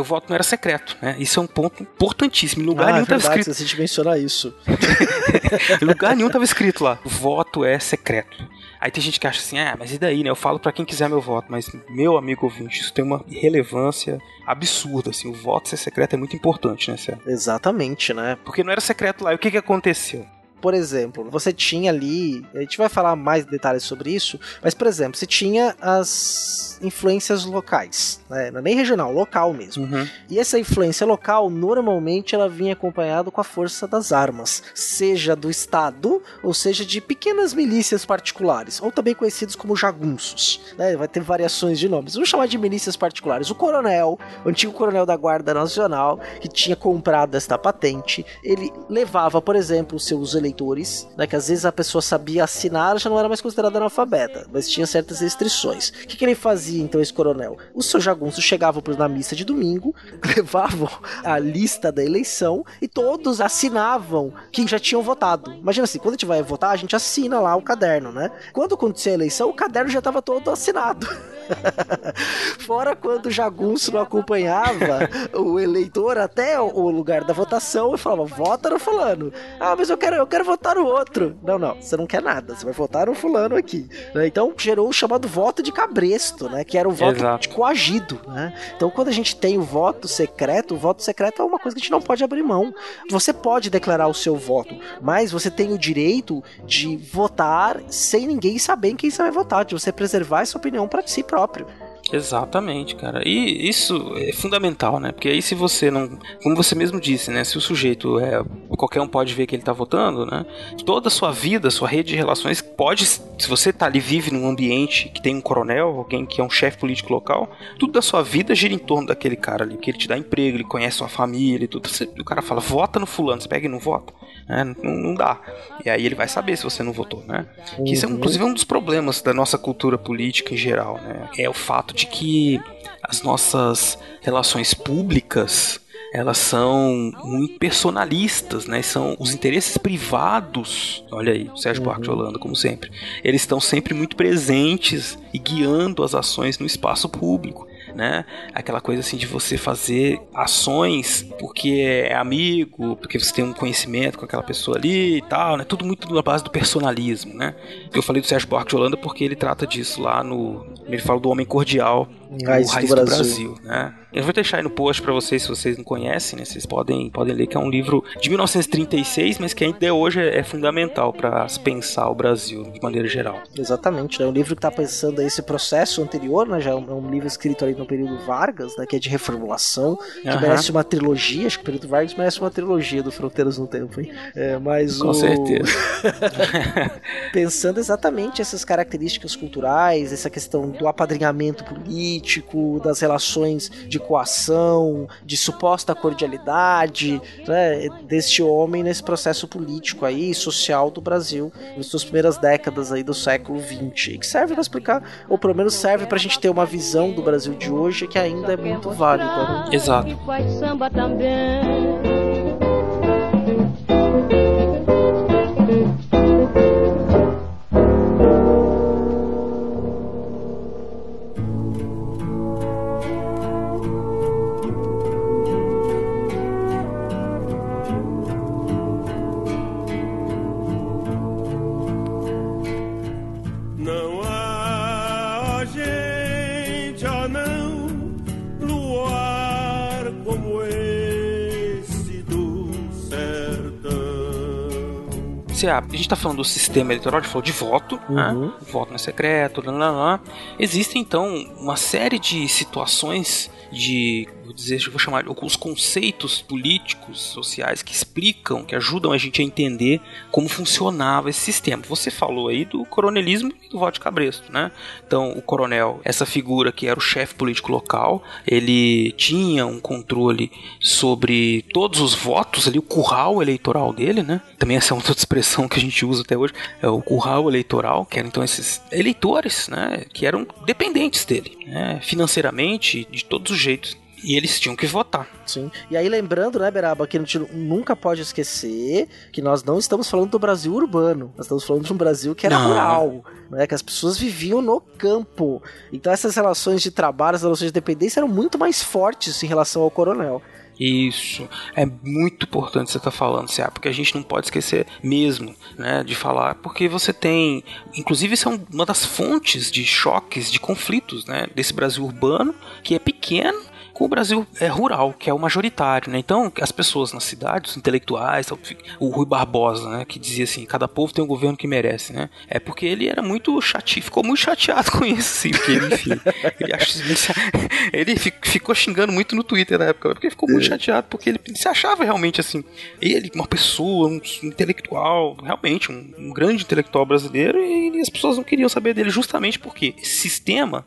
o voto não era secreto, né? Isso é um ponto importantíssimo. Em lugar ah, é nenhum estava escrito. a gente mencionar isso. Em lugar nenhum tava escrito lá, voto é secreto. Aí tem gente que acha assim, ah, mas e daí, né? Eu falo pra quem quiser meu voto, mas meu amigo ouvinte, isso tem uma relevância absurda, assim, o voto ser secreto é muito importante, né, Cé? Exatamente, né? Porque não era secreto lá, e o que que aconteceu? Por exemplo, você tinha ali, a gente vai falar mais detalhes sobre isso, mas por exemplo, você tinha as influências locais, né? Não é nem regional, local mesmo. E essa influência local, normalmente, ela vinha acompanhada com a força das armas, seja do Estado, ou seja de pequenas milícias particulares, ou também conhecidos como jagunços. Né? Vai ter variações de nomes. Vamos chamar de milícias particulares. O coronel, o antigo coronel da Guarda Nacional, que tinha comprado esta patente, ele levava, por exemplo, seus eleitores, né, que às vezes a pessoa sabia assinar, já não era mais considerada analfabeta, mas tinha certas restrições. O que, que ele fazia então, esse coronel? Os seus jagunços chegavam na missa de domingo, levavam a lista da eleição e todos assinavam que já tinham votado. Imagina assim, quando a gente vai votar, a gente assina lá o caderno, né? Quando acontecia a eleição, o caderno já estava todo assinado. Fora quando o jagunço não acompanhava o eleitor até o- lugar da votação e falava, vota no fulano. Ah, mas eu quero, eu quero votar no outro. Não, não, você não quer nada, você vai votar no fulano aqui. né? Então gerou o chamado voto de cabresto, né? Que era o voto Exato. coagido, né? Então quando a gente tem o voto secreto, o voto secreto é uma coisa que a gente não pode abrir mão. Você pode declarar o seu voto, mas você tem o direito de votar sem ninguém saber em quem você vai votar, de você preservar essa opinião para si próprio. Exatamente, cara. E isso é fundamental, né? Porque aí se você não, como você mesmo disse, né, se o sujeito é qualquer um pode ver que ele tá votando, né? Toda a sua vida, sua rede de relações pode, se você tá ali vive num ambiente que tem um coronel, alguém que é um chefe político local, tudo da sua vida gira em torno daquele cara ali, que ele te dá emprego, ele conhece sua família e tudo. Você- o cara fala: "Vota no fulano", você pega e não vota. Né? Não, não dá. E aí ele vai saber se você não votou, né? Que isso é inclusive um dos problemas da nossa cultura política em geral, né? É o fato de que as nossas relações públicas elas são muito personalistas, né? São os interesses privados. Olha aí, o Sérgio Buarque de Holanda, como sempre. Eles estão sempre muito presentes e guiando as ações no espaço público. Né? Aquela coisa assim de você fazer ações porque é amigo, porque você tem um conhecimento com aquela pessoa ali e tal, né? Tudo muito na base do personalismo, né? Eu falei do Sérgio Buarque de Holanda porque ele trata disso lá no. Ele fala do homem cordial Raiz o Raiz do do Brasil. Brasil, né? Eu vou deixar aí no post pra vocês, se vocês não conhecem, né? Vocês podem, podem ler que é um livro de 1936, mas que ainda hoje é, é fundamental para pensar o Brasil de maneira geral. Exatamente, é um livro que está pensando esse processo anterior, né? Já é um, é um livro escrito ali no período Vargas, né? Que é de reformulação, que Aham. merece uma trilogia. Acho que o período Vargas merece uma trilogia do Fronteiras no Tempo, hein? É, mas Com o... certeza. pensando exatamente essas características culturais, essa questão do apadrinhamento político, das relações de coação, de suposta cordialidade, né, deste homem nesse processo político aí, social do Brasil, nas suas primeiras décadas aí do século XX, e que serve para explicar, ou pelo menos serve para a gente ter uma visão do Brasil de hoje que ainda é muito válida. Né? Exato. Gente, ah não, luar como esse do sertão. Se a, a gente tá falando do sistema eleitoral, a gente falou de voto, né? Uhum. O voto não é secreto, lá, lá, lá. Existe então uma série de situações de, vou dizer, vou chamar os conceitos políticos, sociais que explicam, que ajudam a gente a entender como funcionava esse sistema. Você falou aí do coronelismo e do voto de cabresto, né? Então, o coronel, essa figura que era o chefe político local, ele tinha um controle sobre todos os votos ali, o curral eleitoral dele, né? Também essa é uma outra expressão que a gente usa até hoje, é o curral eleitoral, que eram então esses eleitores, né? Que eram dependentes dele, né? Financeiramente, de todos os jeitos. E eles tinham que votar. Sim. E aí lembrando, né, Beraba, que a gente nunca pode esquecer que nós não estamos falando do Brasil urbano. Nós estamos falando de um Brasil que era Não. rural, né, que as pessoas viviam no campo. Então essas relações de trabalho, as relações de dependência eram muito mais fortes em relação ao coronel. Isso. É muito importante você estar falando, Cia, porque a gente não pode esquecer mesmo, né, de falar, porque você tem, inclusive isso é um- uma das fontes de choques, de conflitos, né, desse Brasil urbano, que é pequeno, com o Brasil é rural, que é o majoritário, né? Então, as pessoas nas cidades, os intelectuais, o Rui Barbosa, né, que dizia assim, cada povo tem um governo que merece, né? É porque ele era muito chateado, ficou muito chateado com isso, sim, porque ele, enfim, ele, ele ficou xingando muito no Twitter na época, porque ele ficou muito chateado, porque ele se achava realmente assim, ele, uma pessoa, um intelectual, realmente, um, um grande intelectual brasileiro, e as pessoas não queriam saber dele justamente porque esse sistema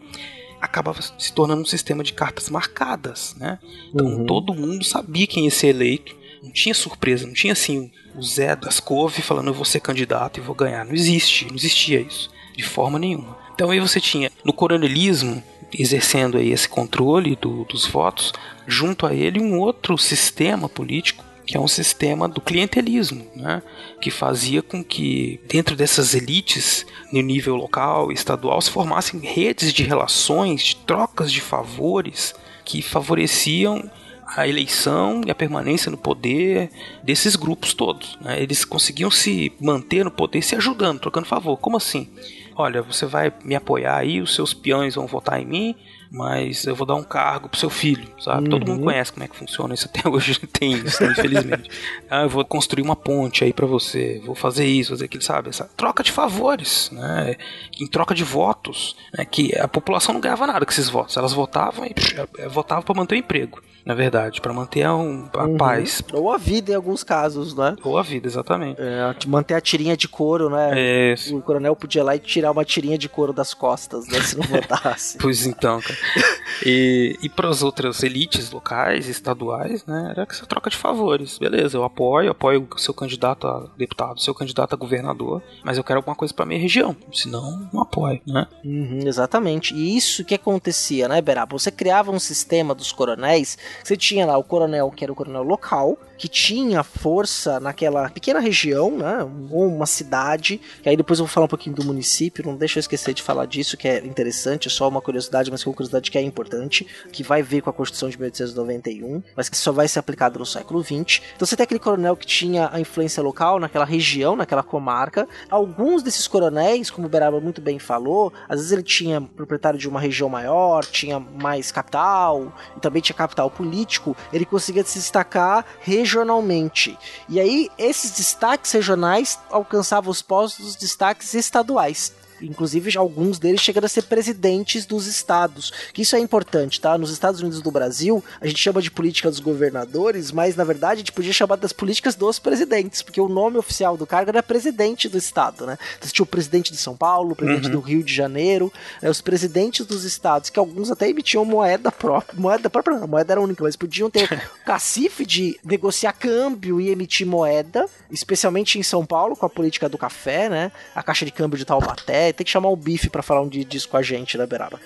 acabava se tornando um sistema de cartas marcadas, né? Então Uhum. todo mundo sabia quem ia ser eleito, não tinha surpresa, não tinha assim o Zé das Couve falando eu vou ser candidato e vou ganhar, não existe, não existia isso de forma nenhuma. Então aí você tinha no coronelismo exercendo aí esse controle do- dos votos, junto a ele um outro sistema político que é um sistema do clientelismo, né? que fazia com que dentro dessas elites no nível local e estadual se formassem redes de relações, de trocas de favores que favoreciam a eleição e a permanência no poder desses grupos todos. né? Eles conseguiam se manter no poder se ajudando, trocando favor. Como assim? Olha, você vai me apoiar aí, os seus peões vão votar em mim, mas eu vou dar um cargo pro seu filho, sabe? Todo mundo conhece como é que funciona isso até hoje, tem isso, né, infelizmente. ah, eu vou construir uma ponte aí pra você, vou fazer isso, fazer aquilo, sabe? Essa troca de favores, né? Em troca de votos, né? Que a população não ganhava nada com esses votos. Elas votavam e psh, eh, votavam pra manter o emprego, na verdade, pra manter a, um- a Uhum. paz Ou a vida em alguns casos, né? ou a vida, exatamente. É, manter a tirinha de couro, né? É, O coronel podia ir lá e tirar uma tirinha de couro das costas, né? Se não votasse. Pois então, cara. E, e para as outras elites locais, estaduais, né, era essa troca de favores. Beleza, eu apoio, apoio o seu candidato a deputado, seu candidato a governador, mas eu quero alguma coisa para minha região. Senão, não apoio, né? Uhum, exatamente. E isso que acontecia, né, Beraba? Você criava um sistema dos coronéis. Você tinha lá o coronel, que era o coronel local, que tinha força naquela pequena região, né, ou uma cidade, que aí depois eu vou falar um pouquinho do município, não deixa eu esquecer de falar disso, que é interessante, só uma curiosidade, mas que é uma curiosidade que é importante, que vai ver com a Constituição de 1891, mas que só vai ser aplicada no século XX. Então você tem aquele coronel que tinha a influência local naquela região, naquela comarca. Alguns desses coronéis, como o Beraba muito bem falou, às vezes ele tinha proprietário de uma região maior, tinha mais capital, e também tinha capital político, ele conseguia se destacar regionalmente. E aí, esses destaques regionais alcançavam os postos dos destaques estaduais inclusive alguns deles chegando a ser presidentes dos estados. Que isso é importante, tá? Nos Estados Unidos do Brasil, a gente chama de política dos governadores, mas na verdade a gente podia chamar das políticas dos presidentes, porque o nome oficial do cargo era presidente do estado, né? Então, tinha o presidente de São Paulo, o presidente uhum. do Rio de Janeiro, né? os presidentes dos estados, que alguns até emitiam moeda própria, moeda própria, não, moeda era única, mas podiam ter cacife de negociar câmbio e emitir moeda, especialmente em São Paulo, com a política do café, né? A caixa de câmbio de Taubaté, tem que chamar o Bife para falar um dia disso com a gente, né, Beraba?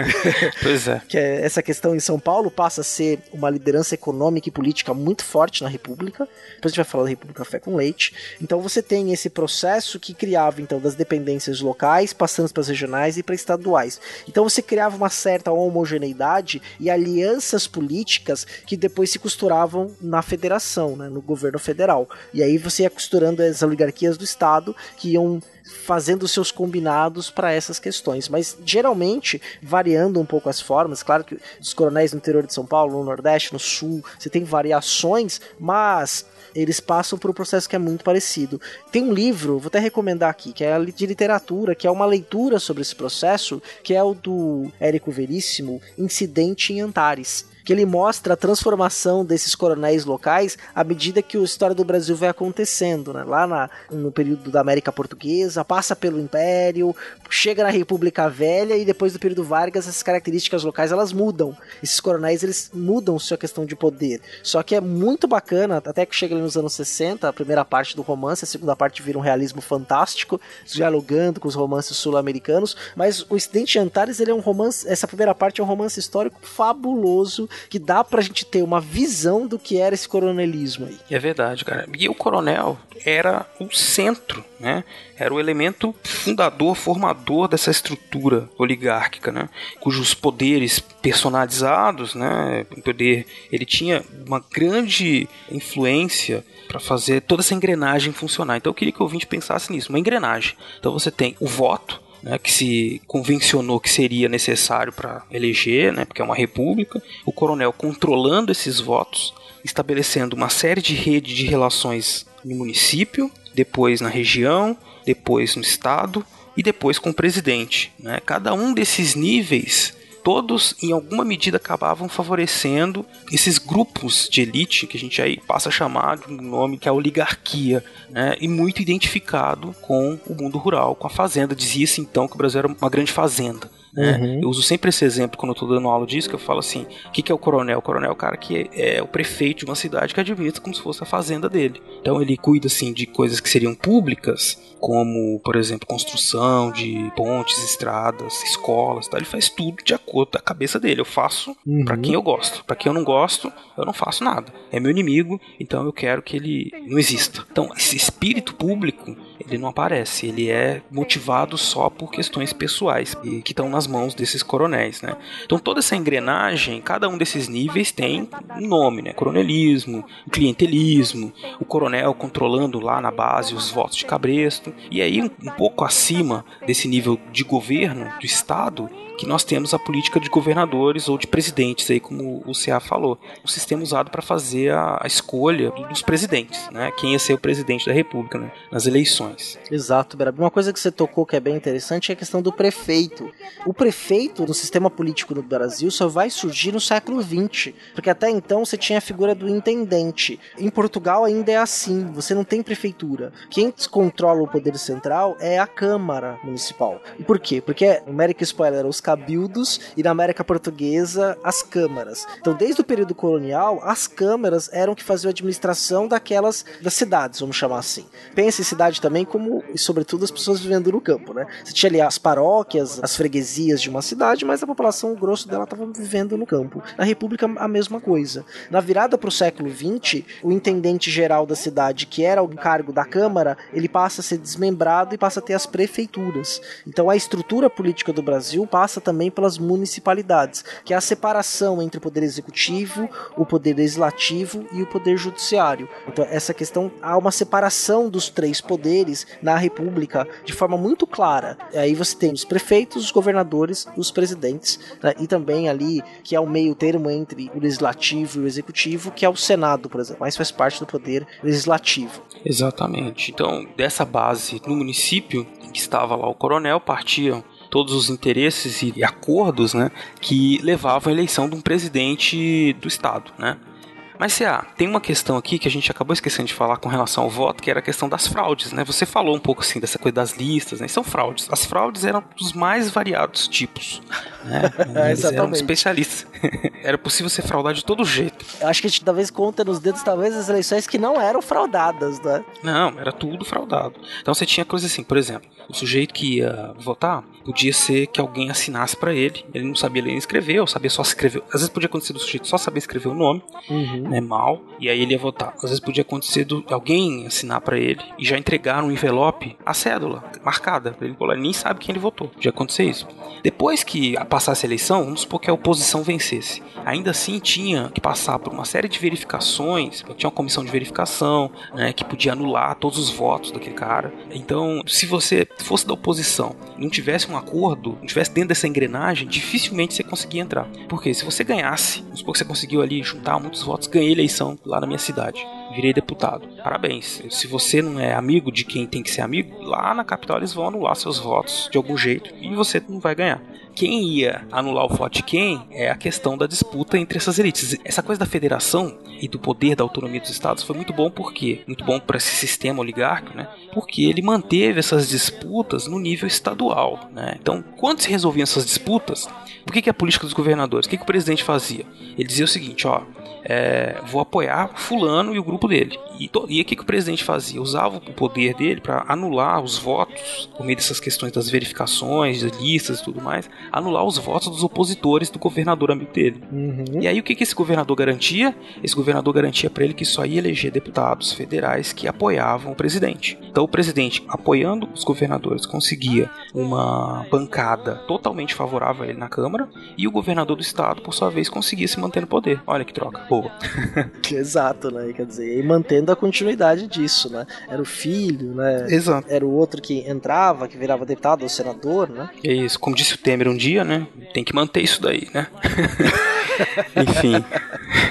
pois é. que é, essa questão em São Paulo passa a ser uma liderança econômica e política muito forte na República. Depois a gente vai falar da República Café com Leite. Então você tem esse processo que criava então das dependências locais, passando para as regionais e para estaduais. Então você criava uma certa homogeneidade e alianças políticas que depois se costuravam na federação, né, no governo federal. E aí você ia costurando as oligarquias do estado que iam fazendo seus combinados para essas questões, mas geralmente variando um pouco as formas. Claro que os coronéis no interior de São Paulo, no Nordeste, no Sul, você tem variações, mas eles passam por um processo que é muito parecido. Tem um livro, vou até recomendar aqui, que é de literatura, que é uma leitura sobre esse processo, que é o do Érico Veríssimo, Incidente em Antares que ele mostra a transformação desses coronéis locais à medida que a história do Brasil vai acontecendo, né? Lá na, no período da América Portuguesa, passa pelo Império, chega na República Velha e depois do período Vargas, essas características locais elas mudam. Esses coronéis eles mudam sua questão de poder. Só que é muito bacana, até que chega nos anos 60, a primeira parte do romance, a segunda parte vira um realismo fantástico, dialogando com os romances sul-americanos, mas o Incidente de Antares, ele é um romance, essa primeira parte é um romance histórico fabuloso que dá pra gente ter uma visão do que era esse coronelismo aí. É verdade, cara. E o coronel era o centro, né? Era o elemento fundador, formador dessa estrutura oligárquica, né? Cujos poderes personalizados, né? O poder, ele tinha uma grande influência para fazer toda essa engrenagem funcionar. Então eu queria que o ouvinte pensasse nisso, uma engrenagem. Então você tem o voto, né, que se convencionou que seria necessário para eleger, né, porque é uma república, o coronel controlando esses votos, estabelecendo uma série de redes de relações no município, depois na região, depois no estado e depois com o presidente. Né? Cada um desses níveis todos em alguma medida acabavam favorecendo esses grupos de elite que a gente aí passa a chamar de um nome que é a oligarquia, né? E muito identificado com o mundo rural, com a fazenda. Dizia-se então que o Brasil era uma grande fazenda. Né? Uhum. Eu uso sempre esse exemplo quando eu tô dando aula disso, que eu falo assim: o que, que é o coronel? O coronel é o cara que é, é o prefeito de uma cidade que administra como se fosse a fazenda dele. Então ele cuida assim de coisas que seriam públicas, como, por exemplo, construção de pontes, estradas, escolas, tá? ele faz tudo de acordo com a cabeça dele. Eu faço uhum. para quem eu gosto. Para quem eu não gosto, eu não faço nada. É meu inimigo, então eu quero que ele não exista. Então, esse espírito público, ele não aparece, ele é motivado só por questões pessoais e que estão nas mãos desses coronéis, né? Então toda essa engrenagem, cada um desses níveis tem um nome, né? Coronelismo, clientelismo, o coronel controlando lá na base os votos de cabresto, e aí um pouco acima desse nível de governo do estado, que nós temos a política de governadores ou de presidentes, aí como o CA falou. O sistema usado para fazer a, a, escolha dos presidentes, né? Quem ia ser o presidente da república né? nas eleições. Exato, Berabi. Uma coisa que você tocou que é bem interessante é a questão do prefeito. O prefeito no sistema político no Brasil só vai surgir no século XX, porque até então você tinha a figura do intendente. Em Portugal ainda é assim, você não tem prefeitura. Quem controla o poder central é a Câmara Municipal. E por quê? Porque, numérico spoiler, os cabildos e na América Portuguesa as câmaras. Então, desde o período colonial, as câmaras eram que faziam a administração daquelas das cidades, vamos chamar assim. Pensa em cidade também como, e sobretudo, as pessoas vivendo no campo, né? Você tinha ali as paróquias, as freguesias de uma cidade, mas a população, o grosso dela, estava vivendo no campo. Na República, a mesma coisa. Na virada para o século XX, o intendente geral da cidade, que era o cargo da Câmara, ele passa a ser desmembrado e passa a ter as prefeituras. Então a estrutura política do Brasil passa também pelas municipalidades, que é a separação entre o poder executivo, o poder legislativo e o poder judiciário. Então essa questão há uma separação dos três poderes na República de forma muito clara. Aí você tem os prefeitos, os governadores, os presidentes né? e também ali que é o meio termo entre o legislativo e o executivo, que é o Senado, por exemplo, mas faz parte do poder legislativo. Exatamente. Então, dessa base no município, que estava lá o coronel, partiam todos os interesses e acordos né, que levavam à eleição de um presidente do Estado. Né? Mas, Cia, tem uma questão aqui que a gente acabou esquecendo de falar com relação ao voto, que era a questão das fraudes, né? Você falou um pouco assim dessa coisa das listas, né? São fraudes. As fraudes eram dos mais variados tipos, né? Eles eram especialistas. era possível ser fraudado de todo jeito. Eu acho que a gente talvez conta nos dedos, talvez, as eleições que não eram fraudadas, né? Não, era tudo fraudado. Então você tinha coisas assim, por exemplo, o sujeito que ia votar podia ser que alguém assinasse para ele. Ele não sabia ler nem escrever, ou sabia só escrever. Às vezes podia acontecer do sujeito só saber escrever o nome, uhum. né, mal, e aí ele ia votar. Às vezes podia acontecer de alguém assinar para ele e já entregar um envelope, a cédula marcada ele colar. Ele nem sabe quem ele votou. Podia acontecer isso. Depois que passasse a eleição, vamos supor que a oposição vencesse. Ainda assim tinha que passar por uma série de verificações, tinha uma comissão de verificação, né, que podia anular todos os votos daquele cara. Então, se você fosse da oposição, não tivesse um acordo, não tivesse dentro dessa engrenagem, dificilmente você conseguia entrar. Porque se você ganhasse, vamos supor que você conseguiu ali juntar muitos votos, ganhei eleição lá na minha cidade virei deputado. Parabéns. Se você não é amigo de quem tem que ser amigo, lá na capital eles vão anular seus votos de algum jeito e você não vai ganhar. Quem ia anular o voto de quem é a questão da disputa entre essas elites. Essa coisa da federação e do poder da autonomia dos estados foi muito bom porque muito bom para esse sistema oligárquico, né? Porque ele manteve essas disputas no nível estadual, né? Então, quando se resolviam essas disputas, o que, que é a política dos governadores? O que, que o presidente fazia? Ele dizia o seguinte, ó, é, vou apoiar fulano e o grupo dele. E, e o que, que o presidente fazia? Usava o poder dele para anular os votos, por meio dessas questões das verificações, das listas e tudo mais, anular os votos dos opositores do governador amigo dele. Uhum. E aí o que, que esse governador garantia? Esse governador garantia para ele que só ia eleger deputados federais que apoiavam o presidente. Então o presidente, apoiando os governadores, conseguia uma bancada totalmente favorável a ele na Câmara, e o governador do estado, por sua vez, conseguia se manter no poder. Olha que troca boa. Exato, né? Quer dizer, e mantendo a continuidade disso, né? Era o filho, né? Exato. Era o outro que entrava, que virava deputado ou senador, né? É isso. Como disse o Temer um dia, né? Tem que manter isso daí, né? Enfim.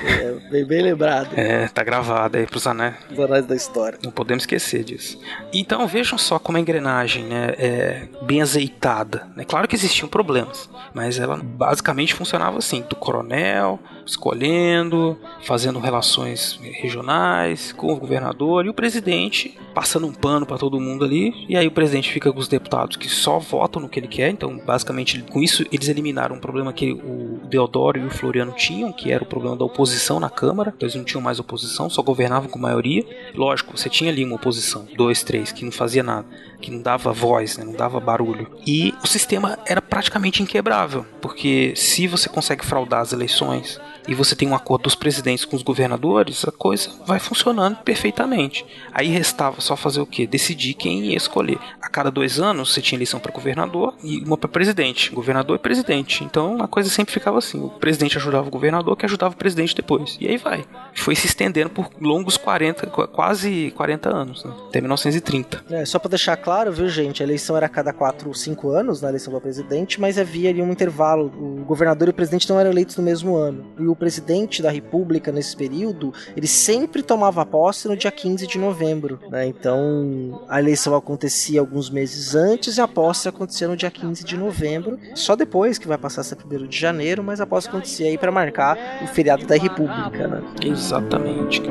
É, bem, bem lembrado. É, tá gravado aí pros anéis. Os anais da história. Não podemos esquecer disso. Então vejam só como a engrenagem né, é bem azeitada. É claro que existiam problemas, mas ela basicamente funcionava assim: do coronel escolhendo, fazendo relações regionais com o governador e o presidente passando um pano para todo mundo ali. E aí o presidente fica com os deputados que só votam no que ele quer. Então, basicamente, com isso eles eliminaram um problema que o Deodoro e o Floriano tinham, que era o problema da oposição na Câmara. Então, eles não tinham mais oposição, só governavam com maioria. Lógico, você tinha ali uma oposição, dois, três, que não fazia nada, que não dava voz, né, não dava barulho. E o sistema era praticamente inquebrável, porque se você consegue fraudar as eleições e você tem um acordo dos presidentes com os governadores, a coisa vai funcionando perfeitamente. Aí restava só fazer o que? Decidir quem ia escolher. A cada dois anos você tinha eleição para governador e uma para presidente. Governador e presidente. Então a coisa sempre ficava assim: o presidente ajudava o governador, que ajudava o presidente depois. E aí vai. Foi se estendendo por longos 40, quase 40 anos, né? até 1930. É, só para deixar claro, viu, gente? A eleição era a cada 4 ou 5 anos na eleição para presidente, mas havia ali um intervalo. O governador e o presidente não eram eleitos no mesmo ano. E o presidente da república nesse período, ele sempre tomava posse no dia 15 de novembro, né? Então, a eleição acontecia alguns meses antes e a posse acontecia no dia 15 de novembro. Só depois que vai passar a ser 1 de janeiro, mas a posse acontecia aí para marcar o feriado da república, né? Exatamente.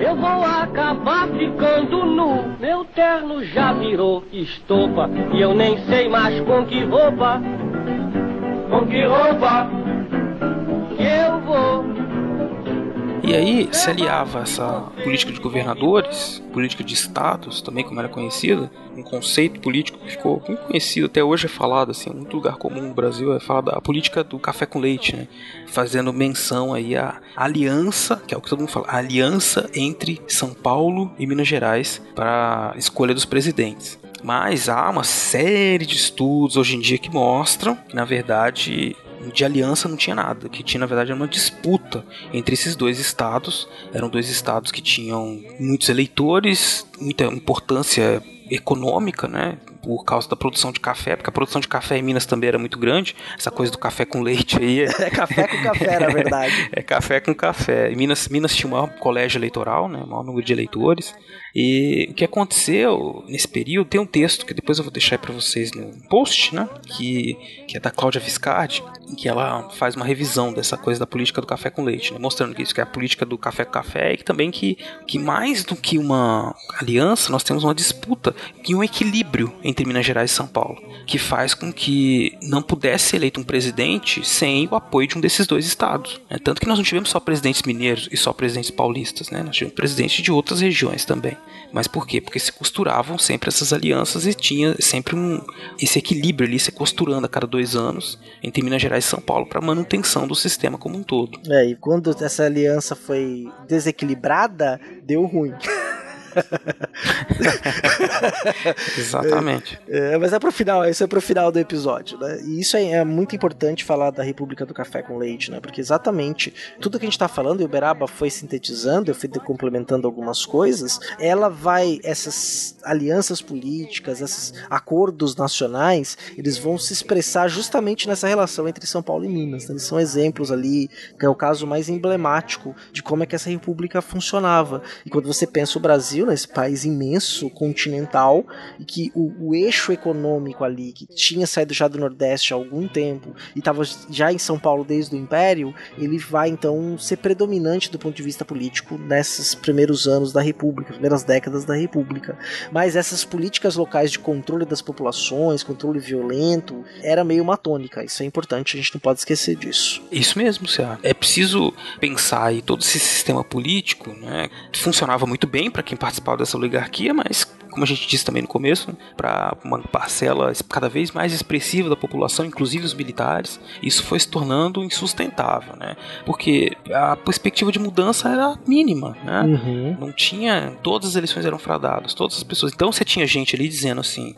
Eu vou acabar ficando nu. Meu terno já virou estopa e eu nem sei mais com que roupa vão que roubar. Eu vou. E aí se aliava essa política de governadores, política de estados, também como era conhecida, um conceito político que ficou muito conhecido, até hoje é falado, assim, muito lugar comum no Brasil é falar da política do café com leite, né? Fazendo menção aí à aliança, que é o que todo mundo fala, a aliança entre São Paulo e Minas Gerais para a escolha dos presidentes. Mas há uma série de estudos hoje em dia que mostram que, na verdade, de aliança não tinha nada. O que tinha, na verdade, era uma disputa entre esses dois estados. Eram dois estados que tinham muitos eleitores, muita importância econômica, né? Por causa da produção de café, porque a produção de café em Minas também era muito grande. Essa coisa do café com leite aí. É café com café, na verdade. é café com café. Minas, Minas tinha o maior colégio eleitoral, né? O maior número de eleitores. E o que aconteceu nesse período, tem um texto que depois eu vou deixar para vocês no post, né? Que, que é da Cláudia Viscardi, que ela faz uma revisão dessa coisa da política do café com leite, né? mostrando que isso que é a política do café com café e que também que, que mais do que uma aliança, nós temos uma disputa e um equilíbrio entre Minas Gerais e São Paulo, que faz com que não pudesse ser eleito um presidente sem o apoio de um desses dois estados. Né? Tanto que nós não tivemos só presidentes mineiros e só presidentes paulistas, né? nós tivemos presidentes de outras regiões também. Mas por quê? Porque se costuravam sempre essas alianças e tinha sempre um, esse equilíbrio ali, se costurando a cada dois anos entre Minas Gerais e São Paulo para manutenção do sistema como um todo. É, e quando essa aliança foi desequilibrada, deu ruim. Exatamente. É, é, mas é pro final, isso é pro final do episódio, né? E isso é, é, muito importante falar da República do Café com Leite, né? Porque exatamente tudo que a gente tá falando, e o Beraba foi sintetizando, eu fui complementando algumas coisas, ela vai, essas alianças políticas, esses acordos nacionais, eles vão se expressar justamente nessa relação entre São Paulo e Minas. Né? Eles são exemplos ali, que é o caso mais emblemático de como é que essa república funcionava. E quando você pensa o Brasil, nesse país imenso, continental, e que o, o, eixo econômico ali, que tinha saído já do Nordeste há algum tempo e estava já em São Paulo desde o Império, ele vai então ser predominante do ponto de vista político nesses primeiros anos da República, primeiras décadas da República. Mas essas políticas locais de controle das populações, controle violento, era meio uma tônica. Isso é importante, a gente não pode esquecer disso. Isso mesmo, Cia. É preciso pensar aí todo esse sistema político, né? Funcionava muito bem para quem participava dessa oligarquia, mas como a gente disse também no começo, para uma parcela cada vez mais expressiva da população, inclusive os militares, isso foi se tornando insustentável, né? Porque a perspectiva de mudança era mínima, né? Uhum. Não tinha, todas as eleições eram fraudadas, todas as pessoas. Então você tinha gente ali dizendo assim,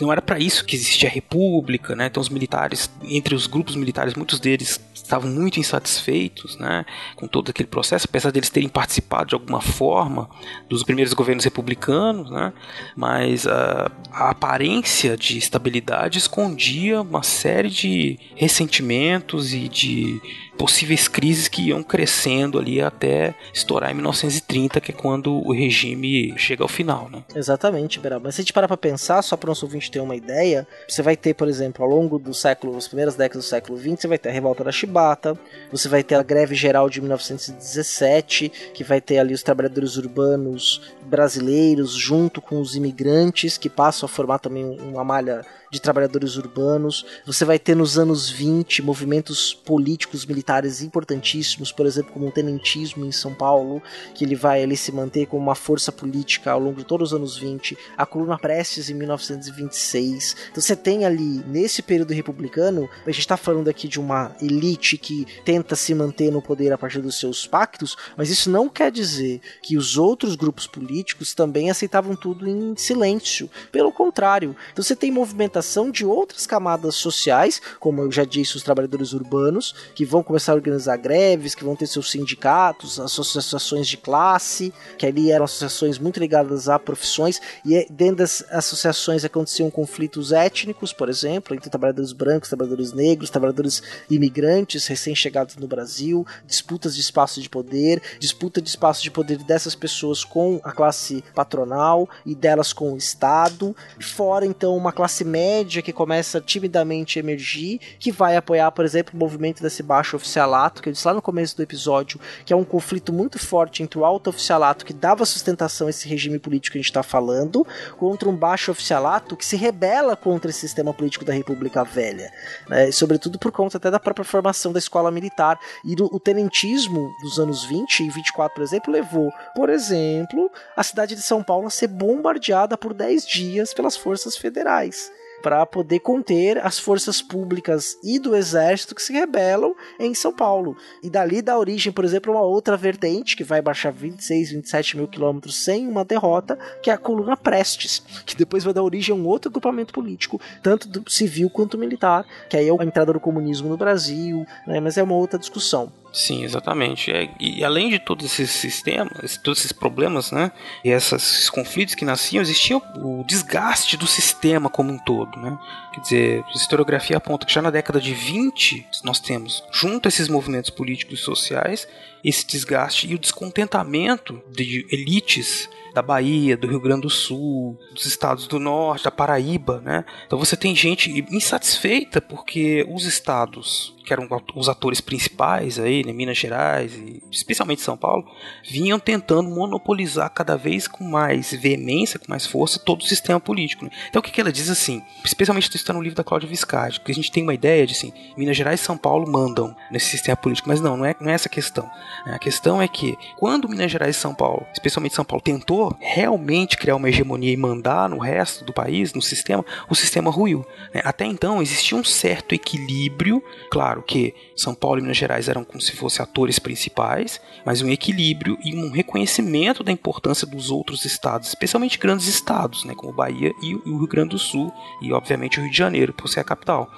não era para isso que existia a república, né? Então os militares, entre os grupos militares, muitos deles estavam muito insatisfeitos, né, com todo aquele processo, apesar deles terem participado de alguma forma dos primeiros governos republicanos, né, mas a, a aparência de estabilidade escondia uma série de ressentimentos e de possíveis crises que iam crescendo ali até estourar em 1930, que é quando o regime chega ao final, né? Exatamente, Beral. Mas se a gente parar para pensar, só para o nosso ouvinte ter uma ideia, você vai ter, por exemplo, ao longo do século, as primeiras décadas do século XX, você vai ter a revolta da Chibata, você vai ter a greve geral de 1917, que vai ter ali os trabalhadores urbanos brasileiros junto com os imigrantes, que passam a formar também uma malha de trabalhadores urbanos. Você vai ter nos anos 20 movimentos políticos militares importantíssimos, por exemplo, como o tenentismo em São Paulo, que ele vai ali se manter como uma força política ao longo de todos os anos 20, a coluna Prestes em 1926. Então você tem ali, nesse período republicano, a gente está falando aqui de uma elite que tenta se manter no poder a partir dos seus pactos, mas isso não quer dizer que os outros grupos políticos também aceitavam tudo em silêncio. Pelo contrário, então você tem movimentação representação de outras camadas sociais, como eu já disse, os trabalhadores urbanos, que vão começar a organizar greves, que vão ter seus sindicatos, associações de classe, que ali eram associações muito ligadas a profissões, e é, dentro das associações aconteciam conflitos étnicos, por exemplo, entre trabalhadores brancos, trabalhadores negros, trabalhadores imigrantes recém-chegados no Brasil, disputas de espaço de poder, disputa de espaço de poder dessas pessoas com a classe patronal, e delas com o Estado, fora então uma classe média que começa timidamente a emergir, que vai apoiar, por exemplo, o movimento desse baixo oficialato, que eu disse lá no começo do episódio, que é um conflito muito forte entre o alto oficialato que dava sustentação a esse regime político que a gente está falando, contra um baixo oficialato que se rebela contra esse sistema político da República Velha, né? sobretudo por conta até da própria formação da escola militar e do, o tenentismo dos anos 20 e 24, por exemplo, levou, por exemplo, a cidade de São Paulo a ser bombardeada por 10 dias pelas forças federais para poder conter as forças públicas e do exército que se rebelam em São Paulo. E dali dá origem, por exemplo, uma outra vertente que vai baixar 26, 27 mil quilômetros sem uma derrota, que é a coluna Prestes, que depois vai dar origem a um outro agrupamento político, tanto do civil quanto militar, que aí é a entrada do comunismo no Brasil, né, mas é uma outra discussão. Sim, exatamente. É, e além de todos esses sistemas, todos esses problemas, né, e esses conflitos que nasciam, existia o desgaste do sistema como um todo, né? Quer dizer, a historiografia aponta que já na década de 20 nós temos, junto a esses movimentos políticos e sociais, esse desgaste e o descontentamento de elites da Bahia, do Rio Grande do Sul, dos estados do norte, da Paraíba, né? Então você tem gente insatisfeita porque os estados que eram os atores principais aí, né, Minas Gerais e especialmente São Paulo, vinham tentando monopolizar cada vez com mais veemência, com mais força todo o sistema político. Né? Então o que, que ela diz assim, especialmente isso está no livro da Cláudia Viscardi, porque a gente tem uma ideia de assim, Minas Gerais e São Paulo mandam nesse sistema político, mas não, não é, não é essa questão. A questão é que quando Minas Gerais e São Paulo, especialmente São Paulo, tentou realmente criar uma hegemonia e mandar no resto do país, no sistema, o sistema ruiu. Né? Até então existia um certo equilíbrio, claro, que São Paulo e Minas Gerais eram como se fossem atores principais, mas um equilíbrio e um reconhecimento da importância dos outros estados, especialmente grandes estados, né, como Bahia e o Rio Grande do Sul, e obviamente o Rio de Janeiro, por ser a capital.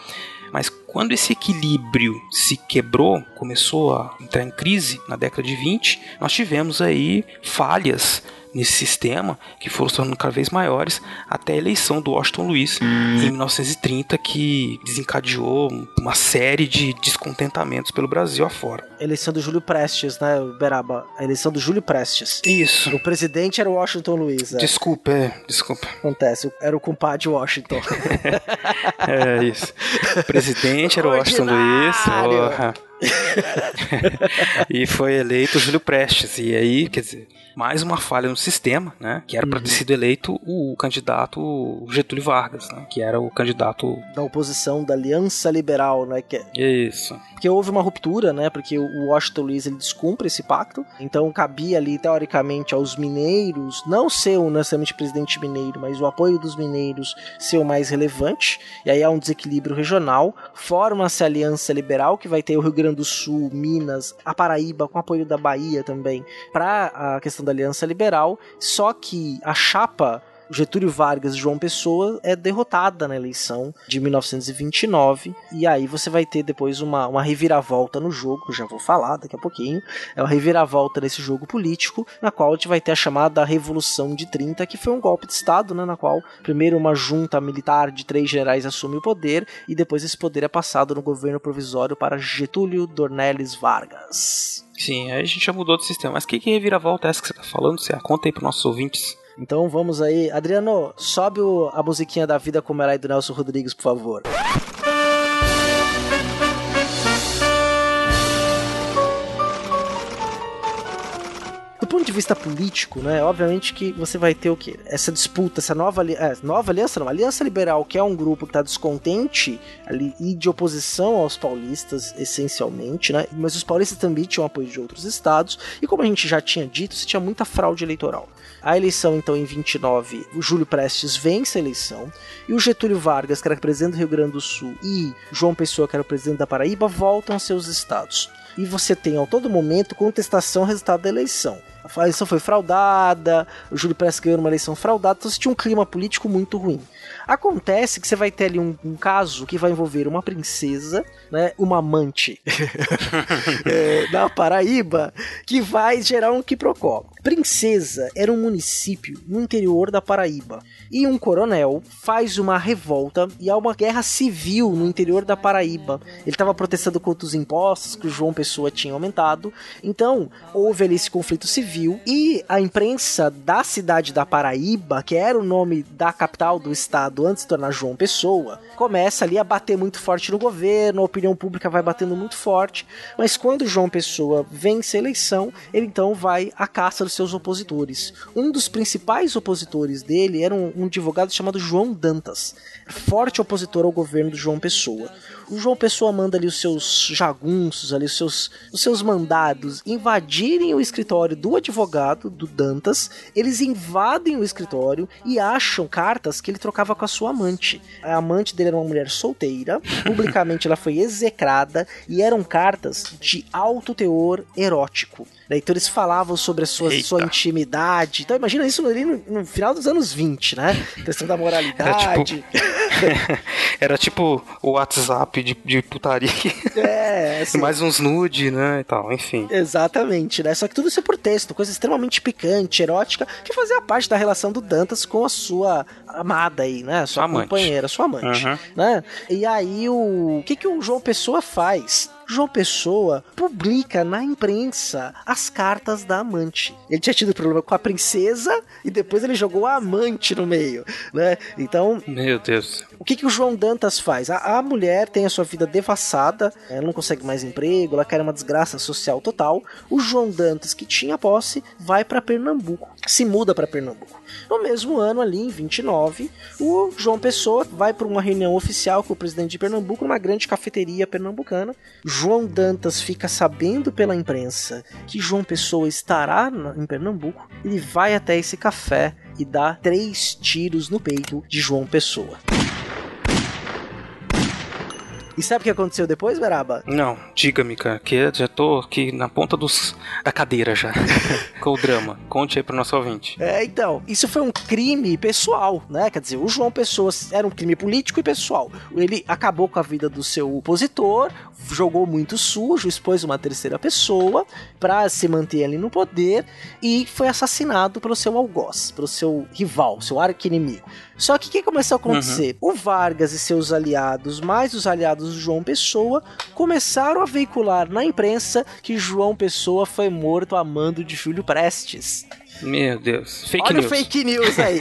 Mas quando esse equilíbrio se quebrou, começou a entrar em crise na década de 20, nós tivemos aí falhas nesse sistema, que foram se tornando cada vez maiores, até a eleição do Washington Luiz em 1930, que desencadeou uma série de descontentamentos pelo Brasil afora. Eleição do Júlio Prestes, né, Beraba? A eleição do Júlio Prestes. Isso. O presidente era o Washington Luiz. É. Desculpa, é, desculpa. Acontece, era o compadre Washington. é isso. O presidente era o Washington Luiz. Oh. e foi eleito Júlio Prestes. E aí, quer dizer, mais uma falha no sistema, né? Que era para ter uhum. sido eleito o candidato Getúlio Vargas, né? Que era o candidato da oposição da Aliança Liberal, né? Que... É Isso. Porque houve uma ruptura, né? Porque o Washington Luiz ele descumpre esse pacto, então cabia ali teoricamente aos mineiros não ser o necessariamente presidente mineiro, mas o apoio dos mineiros ser o mais relevante. E aí há um desequilíbrio regional. Forma-se a Aliança Liberal que vai ter o Rio Grande do Sul, Minas, a Paraíba com apoio da Bahia também para a questão da Aliança Liberal, só que a chapa Getúlio Vargas João Pessoa é derrotada na eleição de 1929 e aí você vai ter depois uma, uma reviravolta no jogo, que eu já vou falar daqui a pouquinho, é uma reviravolta nesse jogo político, na qual a gente vai ter a chamada Revolução de 30, que foi um golpe de Estado, né, na qual primeiro uma junta militar de três generais assume o poder e depois esse poder é passado no governo provisório para Getúlio Dornelles Vargas. Sim, aí a gente já mudou de sistema. Mas que, que reviravolta é essa que você tá falando? Você conta aí para nossos ouvintes. Então vamos aí. Adriano, sobe o, a musiquinha da vida como ela é do Nelson Rodrigues, por favor. Ponto de vista político, né, obviamente que você vai ter o quê? Essa disputa, essa nova, é, nova aliança, não, aliança liberal, que é um grupo que está descontente ali e de oposição aos paulistas, essencialmente, né, mas os paulistas também tinham apoio de outros estados, e como a gente já tinha dito, você tinha muita fraude eleitoral. A eleição, então, em 29, o Júlio Prestes vence a eleição, e o Getúlio Vargas, que era presidente do Rio Grande do Sul, e João Pessoa, que era presidente da Paraíba, voltam aos seus estados e você tem a todo momento contestação resultado da eleição. A eleição foi fraudada, o Júlio Prestes ganhou uma eleição fraudada, então você tinha um clima político muito ruim. Acontece que você vai ter ali um, um caso que vai envolver uma princesa, né, uma amante é, da Paraíba, que vai gerar um quiprocó. Princesa era um município no interior da Paraíba. E um coronel faz uma revolta e há uma guerra civil no interior da Paraíba. Ele estava protestando contra os impostos que o João Pessoa tinha aumentado. Então, houve ali esse conflito civil civil e a imprensa da cidade da Paraíba, que era o nome da capital do estado antes de tornar João Pessoa, começa ali a bater muito forte no governo, a opinião pública vai batendo muito forte, mas quando João Pessoa vence a eleição, ele então vai à caça dos seus opositores. Um dos principais opositores dele era um, um advogado chamado João Dantas, forte opositor ao governo do João Pessoa. O João Pessoa manda ali os seus jagunços, ali os seus, os seus mandados invadirem o escritório do advogado, do Dantas. Eles invadem o escritório e acham cartas que ele trocava com a sua amante. A amante dele era uma mulher solteira, publicamente ela foi execrada e eram cartas de alto teor erótico. Então eles falavam sobre a sua, sua intimidade. Então imagina isso ali no, no, final dos anos 20, né? Questão da moralidade. Era tipo, Era tipo o WhatsApp de, de putaria. É, assim, Mais uns nude, né? E tal, enfim. Exatamente, né? Só que tudo isso é por texto, coisa extremamente picante, erótica, que fazia parte da relação do Dantas com a sua amada aí, né? Sua Amante. companheira, sua amante, Uhum. né? E aí o, o que que o João Pessoa faz? João Pessoa publica na imprensa as cartas da amante. Ele tinha tido problema com a princesa e depois ele jogou a amante no meio, né? Então, Meu Deus. O que, que o João Dantas faz? A, a mulher tem a sua vida devassada, ela não consegue mais emprego, ela quer uma desgraça social total. O João Dantas, que tinha posse, vai para Pernambuco, se muda para Pernambuco. No mesmo ano, ali em 29, o João Pessoa vai para uma reunião oficial com o presidente de Pernambuco numa grande cafeteria pernambucana. João Dantas fica sabendo pela imprensa que João Pessoa estará em Pernambuco. Ele vai até esse café e dá três tiros no peito de João Pessoa. E sabe o que aconteceu depois, Beraba? Não, diga-me, cara, que já tô aqui na ponta dos, da cadeira já. com o drama. Conte aí pro nosso ouvinte. É, então, isso foi um crime pessoal, né? Quer dizer, o João Pessoa era um crime político e pessoal. Ele acabou com a vida do seu opositor, jogou muito sujo, expôs uma terceira pessoa pra se manter ali no poder e foi assassinado pelo seu algoz, pelo seu rival, seu arqui-inimigo. Só que o que começou a acontecer? O Vargas e seus aliados, mais os aliados do João Pessoa, começaram a veicular na imprensa que João Pessoa foi morto a mando de Júlio Prestes. Meu Deus. Fake Olha news. o fake news aí.